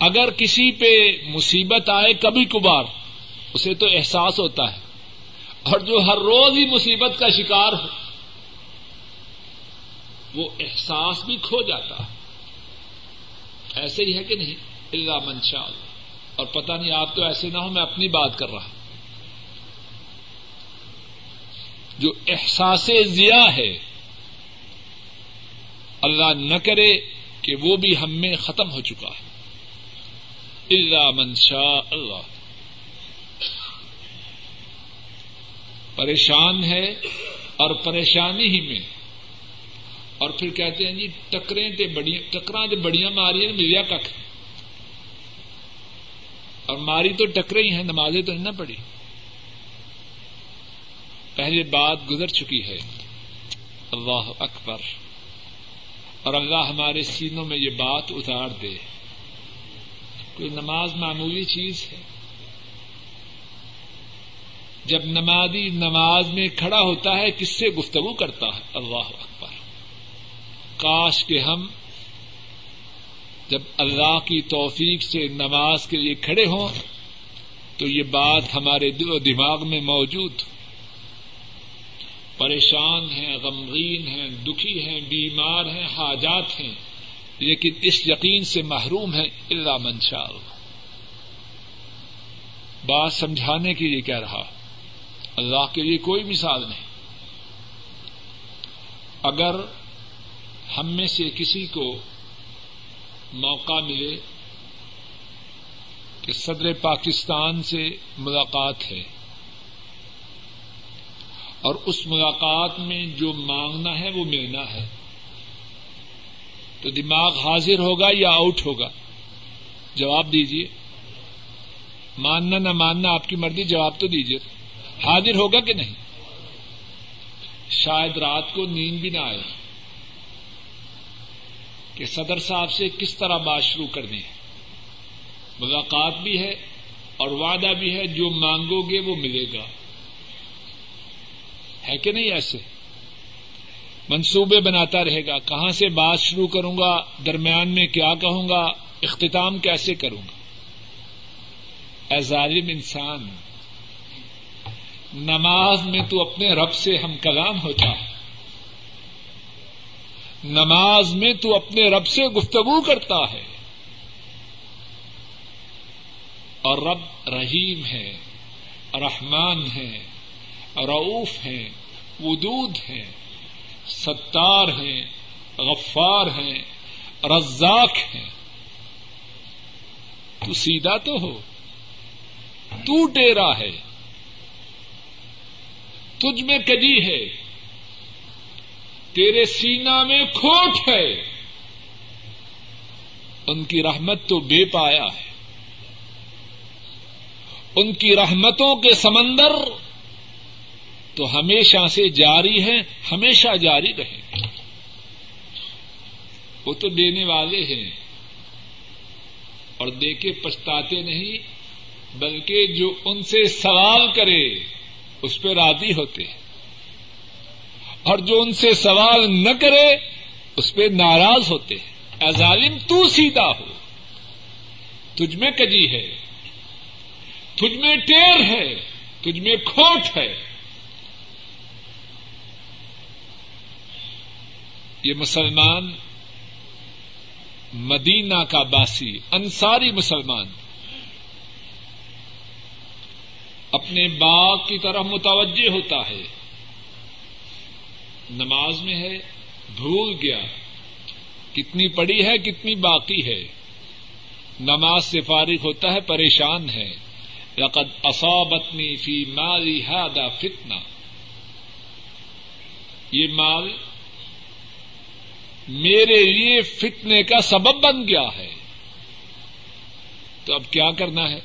اگر کسی پہ مصیبت آئے کبھی کبھار، اسے تو احساس ہوتا ہے۔ اور جو ہر روز ہی مصیبت کا شکار ہو، وہ احساس بھی کھو جاتا ہے۔ ایسے ہی ہے کہ نہیں؟ اللہ۔ منشا اور پتہ نہیں، آپ تو ایسے نہ ہو میں اپنی بات کر رہا ہوں۔ جو احساس ضیا ہے، اللہ نہ کرے کہ وہ بھی ہم میں ختم ہو چکا ہے۔ اللہ منشا اللہ۔ پریشان ہے اور پریشانی ہی میں۔ اور پھر کہتے ہیں جی ٹکریں ٹکرا جو بڑیاں ماری ہیں ملیا کھ اور ماری تو ٹکرے ہی ہیں، نمازیں تو نہ پڑی پہلے بات گزر چکی ہے۔ اللہ اکبر۔ اور اللہ ہمارے سینوں میں یہ بات اتار دے۔ کوئی نماز معمولی چیز ہے؟ جب نمازی نماز میں کھڑا ہوتا ہے، کس سے گفتگو کرتا ہے؟ اللہ اکبر۔ کاش کے ہم جب اللہ کی توفیق سے نماز کے لیے کھڑے ہوں، تو یہ بات ہمارے دل و دماغ میں موجود۔ ہو پریشان ہیں، غمگین ہیں، دکھی ہیں، بیمار ہیں، حاجات ہیں، لیکن اس یقین سے محروم ہے اللہ۔ منشا بات سمجھانے کے لیے کہہ رہا، اللہ کے لیے کوئی مثال نہیں۔ اگر ہم میں سے کسی کو موقع ملے کہ صدر پاکستان سے ملاقات ہے اور اس ملاقات میں جو مانگنا ہے وہ ملنا ہے۔ تو دماغ حاضر ہوگا یا آؤٹ ہوگا؟ جواب دیجیے ماننا نہ ماننا آپ کی مرضی، جواب تو دیجیے حاضر ہوگا کہ نہیں؟ شاید رات کو نیند بھی نہ آئے۔ کہ صدر صاحب سے کس طرح بات شروع کرنی ہے ملاقات بھی ہے اور وعدہ بھی ہے جو مانگو گے وہ ملے گا۔ ہے کہ نہیں ایسے؟ منصوبے بناتا رہے گا، کہاں سے بات شروع کروں گا، درمیان میں کیا کہوں گا، اختتام کیسے کروں گا؟ اے ظالم انسان، نماز میں تو اپنے رب سے ہم کلام ہوتا ہے نماز میں تو اپنے رب سے گفتگو کرتا ہے۔ اور رب رحیم ہے، رحمان ہے۔ رعوف ہے ودود ہے ستار ہیں، غفار ہیں، رزاق ہیں۔ تو سیدھا تو ہو، تو ٹیرا ہے۔ تجھ میں کجی ہے، تیرے سینا میں کھوٹ ہے۔ ان کی رحمت تو بے پایا ہے۔ ان کی رحمتوں کے سمندر تو ہمیشہ سے جاری ہے ہمیشہ جاری رہے وہ تو دینے والے ہیں۔ اور دے کے پچھتاتے نہیں، بلکہ جو ان سے سوال کرے، اس پہ راضی ہوتے۔ ہیں اور جو ان سے سوال نہ کرے، اس پہ ناراض ہوتے۔ ہیں اے ظالم، تو سیدھا ہو۔ تجھ میں کجی ہے۔ تجھ میں ٹیر ہے۔ تجھ میں کھوٹ ہے۔ یہ مسلمان مدینہ کا باسی، انصاری مسلمان، اپنے باغ کی طرح متوجہ ہوتا ہے۔ نماز میں ہے، بھول گیا۔ کتنی پڑی ہے، کتنی باقی ہے۔ نماز سے فارغ ہوتا ہے، پریشان ہے۔ رقد اصابتنی فی مالی ہادا فتنا یہ مال میرے لیے فتنے کا سبب بن گیا ہے۔ تو اب کیا کرنا ہے؟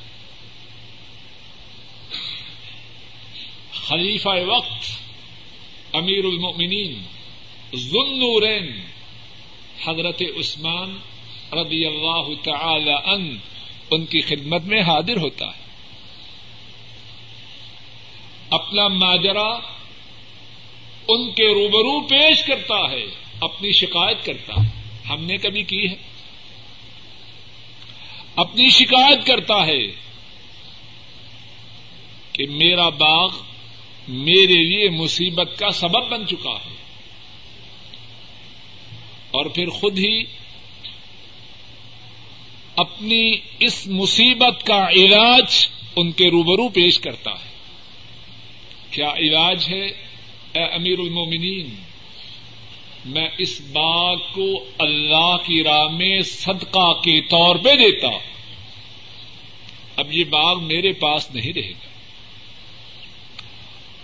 خلیفہ وقت، امیر المؤمنین ذنورین حضرت عثمان رضی اللہ تعالی ان ان کی خدمت میں حاضر ہوتا ہے۔ اپنا ماجرا ان کے روبرو پیش کرتا ہے۔ اپنی شکایت کرتا ہے۔ ہم نے کبھی کی ہے۔ اپنی شکایت کرتا ہے کہ میرا باغ میرے لیے مصیبت کا سبب بن چکا ہے۔ اور پھر خود ہی اپنی اس مصیبت کا علاج ان کے روبرو پیش کرتا ہے۔ کیا علاج ہے؟ اے امیر المومنین میں اس باغ کو اللہ کی راہ میں صدقہ کے طور پہ دیتا اب یہ باغ میرے پاس نہیں رہے گا۔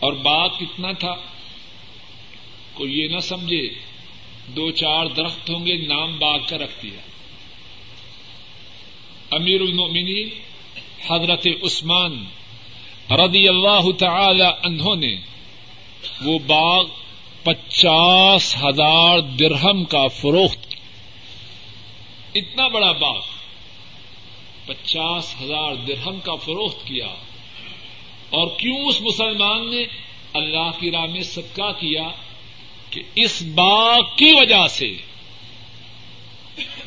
اور باغ کتنا تھا؟ کوئی یہ نہ سمجھے، دو چار درخت ہوں گے، نام باغ کا رکھ دیا۔ امیر المؤمنین حضرت عثمان رضی اللہ تعالی انہوں نے وہ باغ پچاس ہزار درہم کا فروخت۔ اتنا بڑا باغ۔ پچاس ہزار درہم کا فروخت کیا۔ اور کیوں اس مسلمان نے اللہ کی راہ میں صدقہ کیا کہ اس باغ کی وجہ سے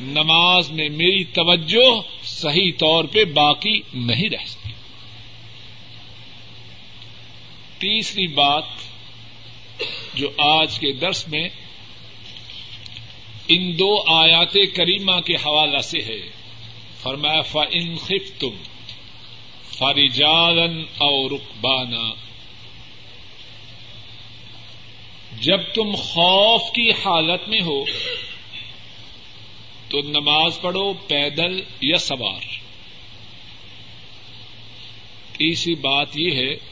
نماز میں میری توجہ صحیح طور پہ باقی نہیں رہ سکتی تیسری بات جو آج کے درس میں ان دو آیات کریمہ کے حوالہ سے ہے۔ فرمایا فا ان خف تم فارجالن اور رقبانہ جب تم خوف کی حالت میں ہو، تو نماز پڑھو، پیدل یا سوار۔ تیسری بات یہ ہے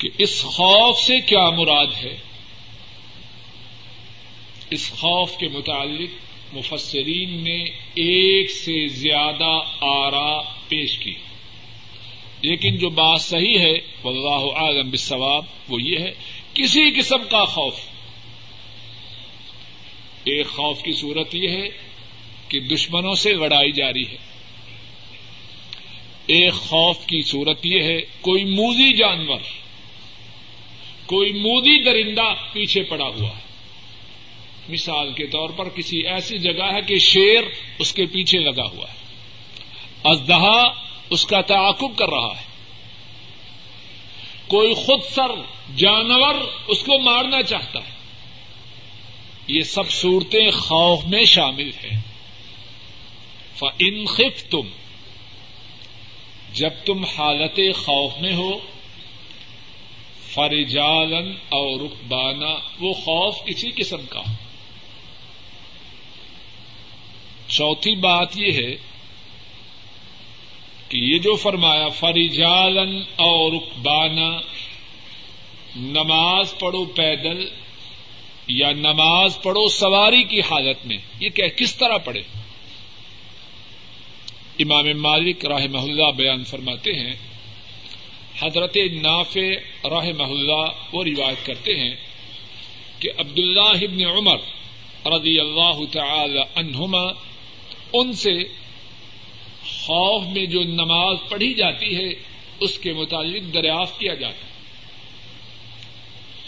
کہ اس خوف سے کیا مراد ہے؟ اس خوف کے متعلق مفسرین نے ایک سے زیادہ آرا پیش کی۔ لیکن جو بات صحیح ہے، واللہ عالم بالثواب وہ یہ ہے، کسی قسم کا خوف۔ ایک خوف کی صورت یہ ہے کہ دشمنوں سے لڑائی جاری ہے۔ ایک خوف کی صورت یہ ہے، کوئی موزی جانور کوئی مودی درندہ پیچھے پڑا ہوا ہے۔ مثال کے طور پر کسی ایسی جگہ ہے کہ شیر اس کے پیچھے لگا ہوا ہے۔ ازدہا اس کا تعاقب کر رہا ہے۔ کوئی خود سر جانور اس کو مارنا چاہتا ہے۔ یہ سب صورتیں خوف میں شامل ہیں۔ خف تم جب تم حالت خوف میں ہو فرجالن اور رخبانہ وہ خوف کسی قسم کا۔ چوتھی بات یہ ہے کہ یہ جو فرمایا فریجالن اور رخبانہ نماز پڑھو پیدل یا نماز پڑھو سواری کی حالت میں، یہ کہ کس طرح پڑھے۔ امام مالک راہ محلہ بیان فرماتے ہیں حضرت ناف راہ محلہ وہ روایت کرتے ہیں کہ عبد اللہ عمر رضی اللہ تعالی عنہما ان سے خوف میں جو نماز پڑھی جاتی ہے، اس کے متعلق دریافت کیا جاتا ہے۔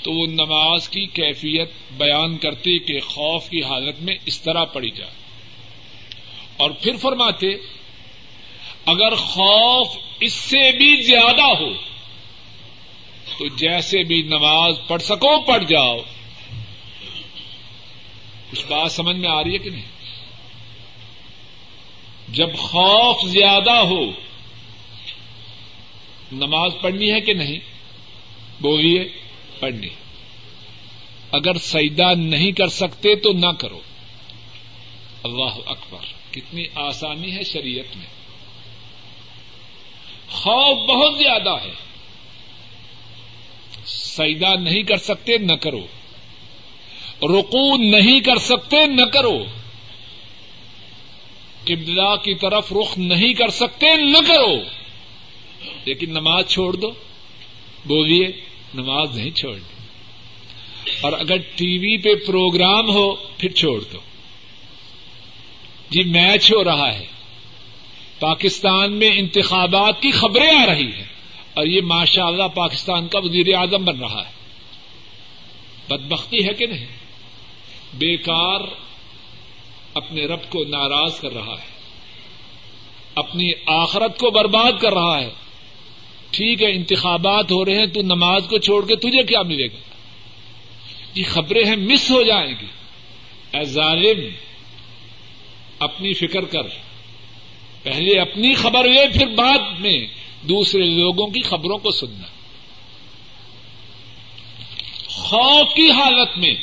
تو وہ نماز کی کیفیت بیان کرتے کہ خوف کی حالت میں اس طرح پڑھی جائے۔ اور پھر فرماتے اگر خوف اس سے بھی زیادہ ہو، تو جیسے بھی نماز پڑھ سکو، پڑھ جاؤ۔ کچھ بات سمجھ میں آ رہی ہے کہ نہیں؟ جب خوف زیادہ ہو، نماز پڑھنی ہے کہ نہیں؟ بولیے، پڑھنی۔ اگر سجدہ نہیں کر سکتے تو نہ کرو۔ اللہ اکبر، کتنی آسانی ہے شریعت میں۔ خوف بہت زیادہ ہے۔ سجدہ نہیں کر سکتے، نہ کرو۔ رکو نہیں کر سکتے، نہ کرو۔ قبلہ کی طرف رخ نہیں کر سکتے، نہ کرو۔ لیکن نماز چھوڑ دو۔ بولیے، نماز نہیں چھوڑ دو اور اگر ٹی وی پہ پروگرام ہو، پھر چھوڑ دو۔ جی میچ ہو رہا ہے۔ پاکستان میں انتخابات کی خبریں آ رہی ہیں اور یہ ماشاء اللہ پاکستان کا وزیر اعظم بن رہا ہے۔ بدبختی ہے کہ نہیں؟ بیکار اپنے رب کو ناراض کر رہا ہے۔ اپنی آخرت کو برباد کر رہا ہے۔ ٹھیک ہے، انتخابات ہو رہے ہیں، تو نماز کو چھوڑ کے تجھے کیا ملے گا؟ یہ خبریں ہیں، مس ہو جائیں گی۔ اے ظالم، اپنی فکر کر۔ پہلے اپنی خبر لے پھر بعد میں دوسرے لوگوں کی خبروں کو سننا۔ خوف کی حالت میں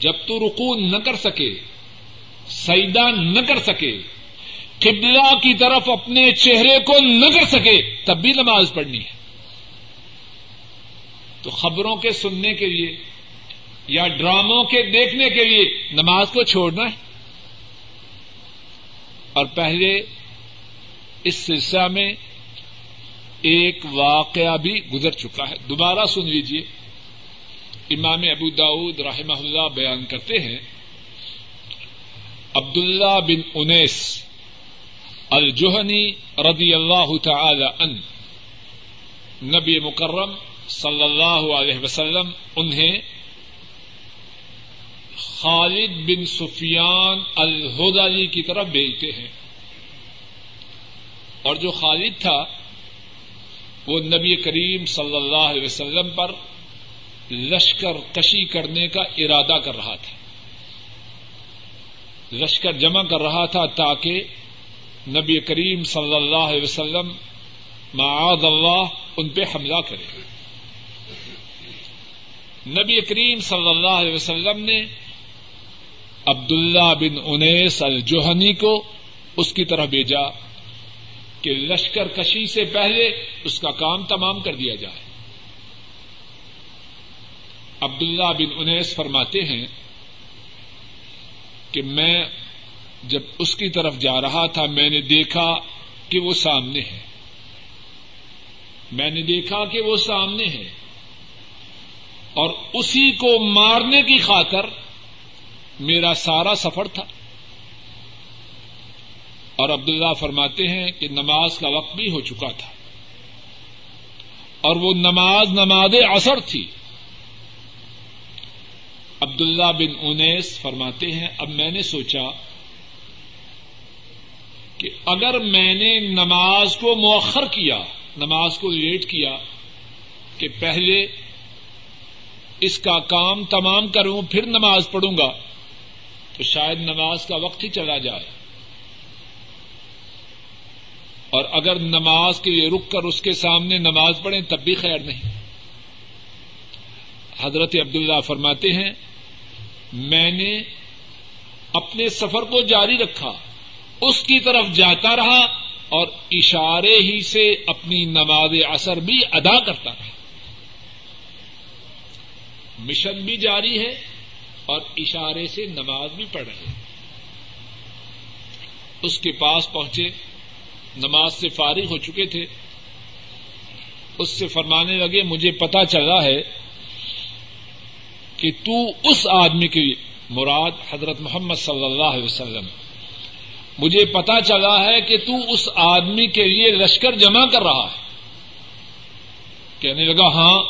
جب تو رکو نہ کر سکے سیدا نہ کر سکے، قبلہ کی طرف اپنے چہرے کو نہ کر سکے، تب بھی نماز پڑھنی ہے۔ تو خبروں کے سننے کے لیے یا ڈراموں کے دیکھنے کے لیے نماز کو چھوڑنا ہے۔ اور پہلے اس سلسلہ میں ایک واقعہ بھی گزر چکا ہے۔ دوبارہ سن لیجیے امام ابو داود رحمہ اللہ بیان کرتے ہیں۔ عبداللہ بن انیس الجوہنی رضی اللہ تعالی ان نبی مکرم صلی اللہ علیہ وسلم، انہیں خالد بن سفیان الہدالی کی طرف بھیجتے ہیں۔ اور جو خالد تھا، وہ نبی کریم صلی اللہ علیہ وسلم پر لشکر کشی کرنے کا ارادہ کر رہا تھا۔ لشکر جمع کر رہا تھا تاکہ نبی کریم صلی اللہ علیہ وسلم معاذ اللہ ان پہ حملہ کرے۔ نبی کریم صلی اللہ علیہ وسلم نے عبداللہ بن انیس الجوہنی کو اس کی طرح بھیجا کہ لشکر کشی سے پہلے اس کا کام تمام کر دیا جائے۔ عبداللہ بن انیس فرماتے ہیں کہ میں جب اس کی طرف جا رہا تھا، میں نے دیکھا کہ وہ سامنے ہے۔ میں نے دیکھا کہ وہ سامنے ہے۔ اور اسی کو مارنے کی خاطر میرا سارا سفر تھا۔ اور عبداللہ فرماتے ہیں کہ نماز کا وقت بھی ہو چکا تھا۔ اور وہ نماز نماز اثر تھی۔ عبداللہ بن انیس فرماتے ہیں، اب میں نے سوچا کہ اگر میں نے نماز کو مؤخر کیا، نماز کو لیٹ کیا، کہ پہلے اس کا کام تمام کروں، پھر نماز پڑھوں گا تو شاید نماز کا وقت ہی چلا جائے۔ اور اگر نماز کے لیے رک کر اس کے سامنے نماز پڑھیں تب بھی خیر نہیں۔ حضرت عبداللہ فرماتے ہیں، میں نے اپنے سفر کو جاری رکھا، اس کی طرف جاتا رہا اور اشارے ہی سے اپنی نماز اثر بھی ادا کرتا رہا۔ مشن بھی جاری ہے اور اشارے سے نماز بھی پڑھ رہے اس کے پاس پہنچے، نماز سے فارغ ہو چکے تھے۔ اس سے فرمانے لگے، مجھے پتا چلا ہے کہ تو اس آدمی کی مراد حضرت محمد صلی اللہ علیہ وسلم۔ مجھے پتا چلا ہے کہ تو اس آدمی کے لیے لشکر جمع کر رہا ہے۔ کہنے لگا ہاں۔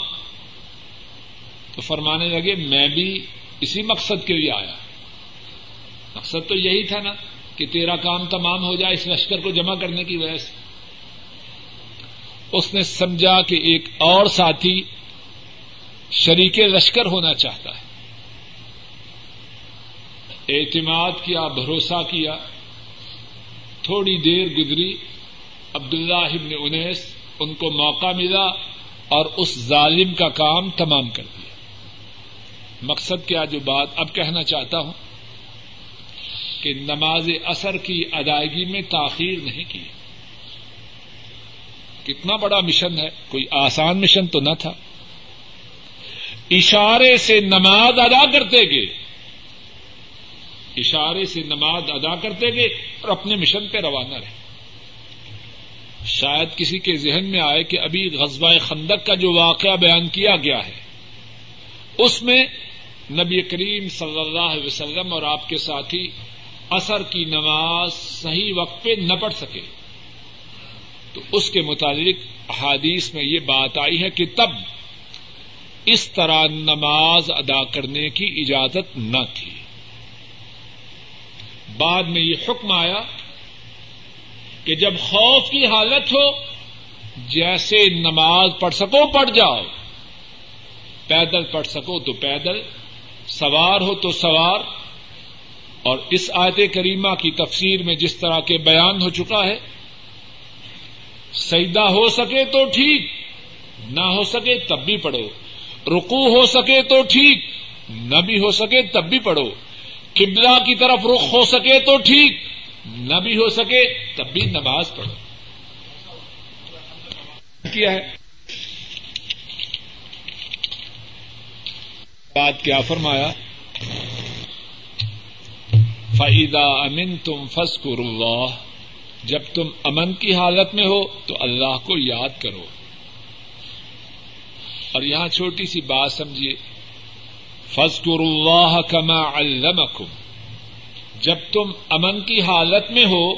تو فرمانے لگے، میں بھی اسی مقصد کے لیے آیا۔ مقصد تو یہی تھا نا کہ تیرا کام تمام ہو جائے اس لشکر کو جمع کرنے کی وجہ سے۔ اس نے سمجھا کہ ایک اور ساتھی شریک لشکر ہونا چاہتا ہے۔ اعتماد کیا، بھروسہ کیا۔ تھوڑی دیر گزری، عبداللہ ابن انیس ان کو موقع ملا اور اس ظالم کا کام تمام کر دیا۔ مقصد کیا جو بات اب کہنا چاہتا ہوں کہ نماز اثر کی ادائیگی میں تاخیر نہیں کی۔ کتنا بڑا مشن ہے، کوئی آسان مشن تو نہ تھا۔ اشارے سے نماز ادا کرتے گئے۔ اشارے سے نماز ادا کرتے گئے اور اپنے مشن پہ روانہ رہے۔ شاید کسی کے ذہن میں آئے کہ ابھی غزبۂ خندق کا جو واقعہ بیان کیا گیا ہے، اس میں نبی کریم صلی اللہ علیہ وسلم اور آپ کے ساتھی اثر کی نماز صحیح وقت پہ نہ پڑھ سکے۔ تو اس کے متعلق احادیث میں یہ بات آئی ہے کہ تب اس طرح نماز ادا کرنے کی اجازت نہ تھی۔ بعد میں یہ حکم آیا کہ جب خوف کی حالت ہو، جیسے نماز پڑھ سکو، پڑھ جاؤ۔ پیدل پڑھ سکو تو پیدل۔ سوار ہو تو سوار۔ اور اس آیت کریمہ کی تفسیر میں جس طرح کے بیان ہو چکا ہے سیدا ہو سکے تو ٹھیک، نہ ہو سکے تب بھی پڑھو۔ رکو ہو سکے تو ٹھیک، نہ بھی ہو سکے تب بھی پڑھو۔ قبلہ کی طرف رخ ہو سکے تو ٹھیک، نہ بھی ہو سکے تب بھی نماز پڑھو۔ کیا ہے؟ بات کیا فرمایا؟ فعیدہ امن تم فس اللہ جب تم امن کی حالت میں ہو تو اللہ کو یاد کرو۔ اور یہاں چھوٹی سی بات سمجھیے۔ فضکر اللہ کما علمکم جب تم امن کی حالت میں ہو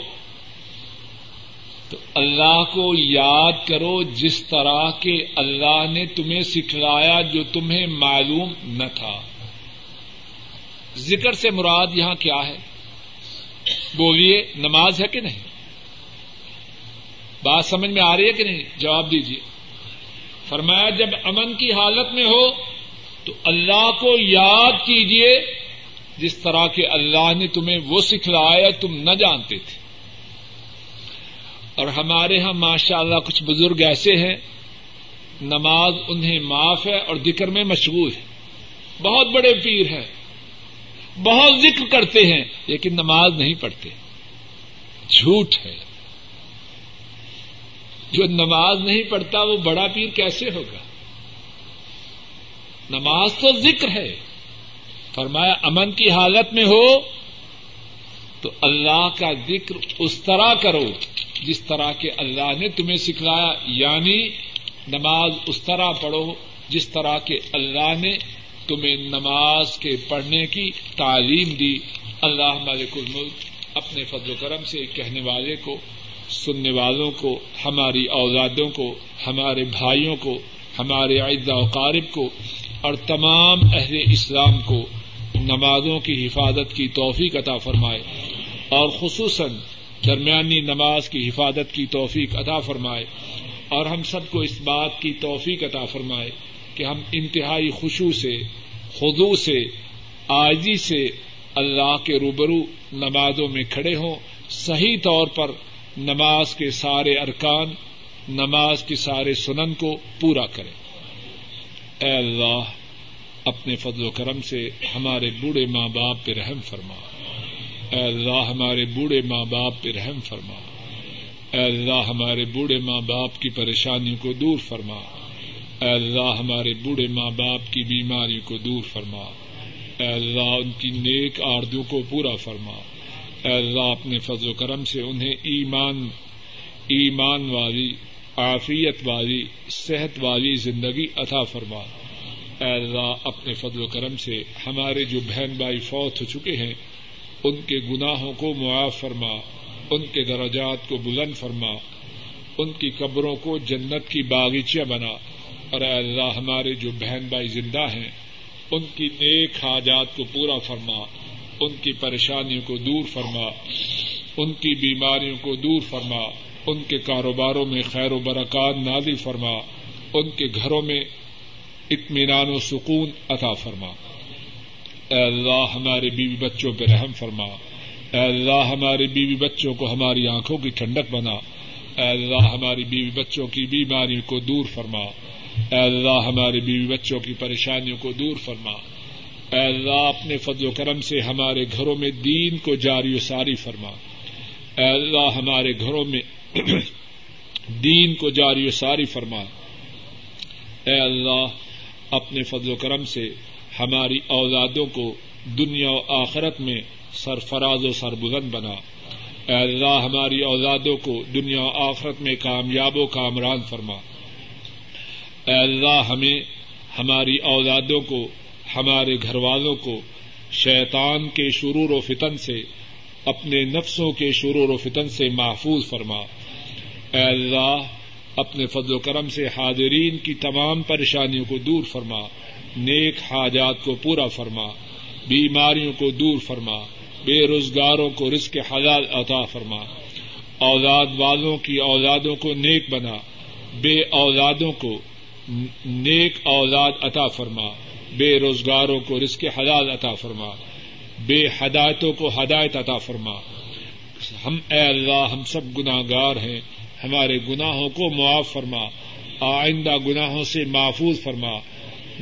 تو اللہ کو یاد کرو جس طرح کے اللہ نے تمہیں سکھلایا جو تمہیں معلوم نہ تھا۔ ذکر سے مراد یہاں کیا ہے؟ بولیے، نماز ہے کہ نہیں؟ بات سمجھ میں آ رہی ہے کہ نہیں؟ جواب دیجیے فرمایا، جب امن کی حالت میں ہو تو اللہ کو یاد کیجیے جس طرح کے اللہ نے تمہیں وہ سکھلایا تم نہ جانتے تھے۔ اور ہمارے یہاں ماشاء اللہ کچھ بزرگ ایسے ہیں، نماز انہیں معاف ہے اور ذکر میں مشغول ہے بہت بڑے پیر ہیں، بہت ذکر کرتے ہیں، لیکن نماز نہیں پڑھتے۔ جھوٹ ہے۔ جو نماز نہیں پڑھتا، وہ بڑا پیر کیسے ہوگا؟ نماز تو ذکر ہے۔ فرمایا، امن کی حالت میں ہو تو اللہ کا ذکر اس طرح کرو۔ جس طرح کے اللہ نے تمہیں سکھلایا یعنی نماز اس طرح پڑھو جس طرح کے اللہ نے تمہیں نماز کے پڑھنے کی تعلیم دی۔ اللہ مالک الملک اپنے فضل و کرم سے کہنے والے کو، سننے والوں کو، ہماری اوزادوں کو، ہمارے بھائیوں کو، ہمارے اعزا و قارب کو اور تمام اہل اسلام کو نمازوں کی حفاظت کی توفیق عطا فرمائے۔ اور خصوصاً درمیانی نماز کی حفاظت کی توفیق عطا فرمائے اور ہم سب کو اس بات کی توفیق عطا فرمائے کہ ہم انتہائی خوشو سے خدو سے آجی سے اللہ کے روبرو نمازوں میں کھڑے ہوں۔ صحیح طور پر نماز کے سارے ارکان، نماز کے سارے سنن کو پورا کرے اے اللہ، اپنے فضل و کرم سے ہمارے بوڑھے ماں باپ پہ رحم فرما۔ اے اللہ ہمارے بوڑھے ماں باپ پہ رحم فرما۔ اے اللہ ہمارے بوڑھے ماں باپ کی پریشانی کو دور فرما۔ اے اللہ ہمارے بوڑھے ماں باپ کی بیماری کو دور فرما۔ اے اللہ ان کی نیک آردوں کو پورا فرما۔ اے اللہ اپنے فضل و کرم سے انہیں ایمان ایمان والی، عافیت والی، صحت والی زندگی عطا فرما۔ اے اللہ اپنے فضل و کرم سے ہمارے جو بہن بھائی فوت ہو چکے ہیں ان کے گناہوں کو معاف فرما، ان کے درجات کو بلند فرما، ان کی قبروں کو جنت کی باغیچہ بنا۔ اور اے اللہ، ہمارے جو بہن بھائی زندہ ہیں، ان کی نیک حاجات کو پورا فرما، ان کی پریشانیوں کو دور فرما، ان کی بیماریوں کو دور فرما، ان کے کاروباروں میں خیر و برکات نازل فرما، ان کے گھروں میں اطمینان و سکون عطا فرما۔ اے اللہ ہمارے بیوی بچوں پہ رحم فرما۔ اے اللہ ہمارے بیوی بچوں کو ہماری آنکھوں کی ٹھنڈک بنا۔ اے اللہ ہماری بیوی بچوں کی بیماریوں کو دور فرما۔ اے اللہ ہمارے بیوی بچوں کی پریشانیوں کو دور فرما۔ اے اللہ اپنے فضل و کرم سے ہمارے گھروں میں دین کو جاری و ساری فرما۔ اے اللہ ہمارے گھروں میں [CLEARS THROAT] دین کو جاری و ساری فرما۔ اے اللہ اپنے فضل و کرم سے ہماری اولادوں کو دنیا و آخرت میں سرفراز و سربلند بنا۔ اے اللہ، ہماری اولادوں کو دنیا و آخرت میں کامیاب و کامران فرما۔ اے اللہ، ہمیں ہماری اولادوں کو، ہمارے گھر والوں کو شیطان کے شرور و فتن سے، اپنے نفسوں کے شرور و فتن سے محفوظ فرما۔ اے اللہ، اپنے فضل و کرم سے حاضرین کی تمام پریشانیوں کو دور فرما۔ نیک حاجات کو پورا فرما، بیماریوں کو دور فرما، بے روزگاروں کو رزق حلال عطا فرما۔ اولاد والوں کی اولادوں کو نیک بنا، بے اولادوں کو نیک اولاد عطا فرما۔ بے روزگاروں کو رزق حلال عطا فرما۔ بے ہدایتوں کو ہدایت عطا فرما۔ ہم اے اللہ، ہم سب گناہ گار ہیں، ہمارے گناہوں کو معاف فرما۔ آئندہ گناہوں سے محفوظ فرما۔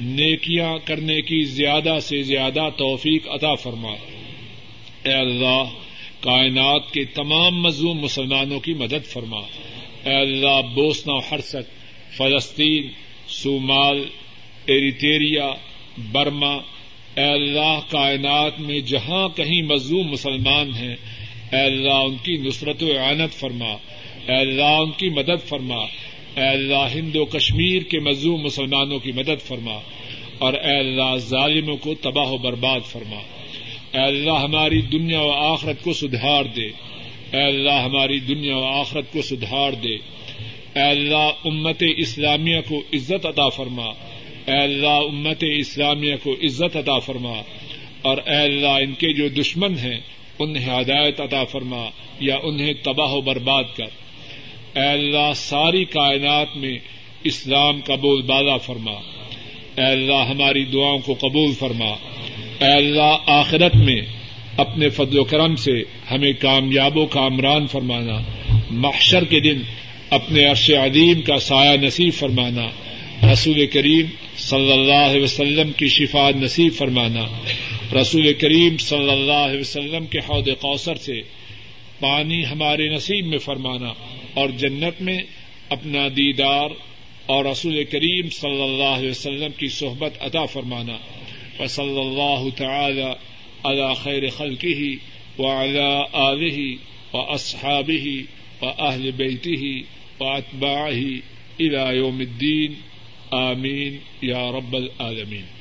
نیکیاں کرنے کی زیادہ سے زیادہ توفیق عطا فرما۔ اے اللہ، کائنات کے تمام مظلوم مسلمانوں کی مدد فرما۔ اے اللہ، بوسنا ہرسک فلسطین، صومال ایریٹیریا برما۔ اے اللہ، کائنات میں جہاں کہیں مظلوم مسلمان ہیں، اے اللہ، ان کی نصرت و اعانت فرما۔ اے اللہ، ان کی مدد فرما۔ اے اللہ، ہند و کشمیر کے مظلوم مسلمانوں کی مدد فرما اور اے اللہ، ظالموں کو تباہ و برباد فرما۔ اے اللہ، ہماری دنیا و آخرت کو سدھار دے۔ اے اللہ، ہماری دنیا و آخرت کو سدھار دے۔ اے اللہ، امت اسلامیہ کو عزت عطا فرما۔ اے اللہ، امت اسلامیہ کو عزت عطا فرما۔ اور اے اللہ، ان کے جو دشمن ہیں، انہیں ہدایت عطا فرما یا انہیں تباہ و برباد کر۔ اے اللہ، ساری کائنات میں اسلام کا بول بالا فرما۔ اے اللہ، ہماری دعاؤں کو قبول فرما۔ اے اللہ، آخرت میں اپنے فضل و کرم سے ہمیں کامیاب و کامران فرمانا۔ محشر کے دن اپنے عرش عدیم کا سایہ نصیب فرمانا۔ رسول کریم صلی اللہ علیہ وسلم کی شفا نصیب فرمانا۔ رسول کریم صلی اللہ علیہ وسلم کے حوض کوثر سے پانی ہمارے نصیب میں فرمانا۔ اور جنت میں اپنا دیدار اور رسول کریم صلی اللہ علیہ وسلم کی صحبت عطا فرمانا۔ و صلی اللہ تعالی علی خیر خلقه وعلى آله وأصحابه وأهل بيته وأتباعه إلى يوم الدين آمين يا رب العالمين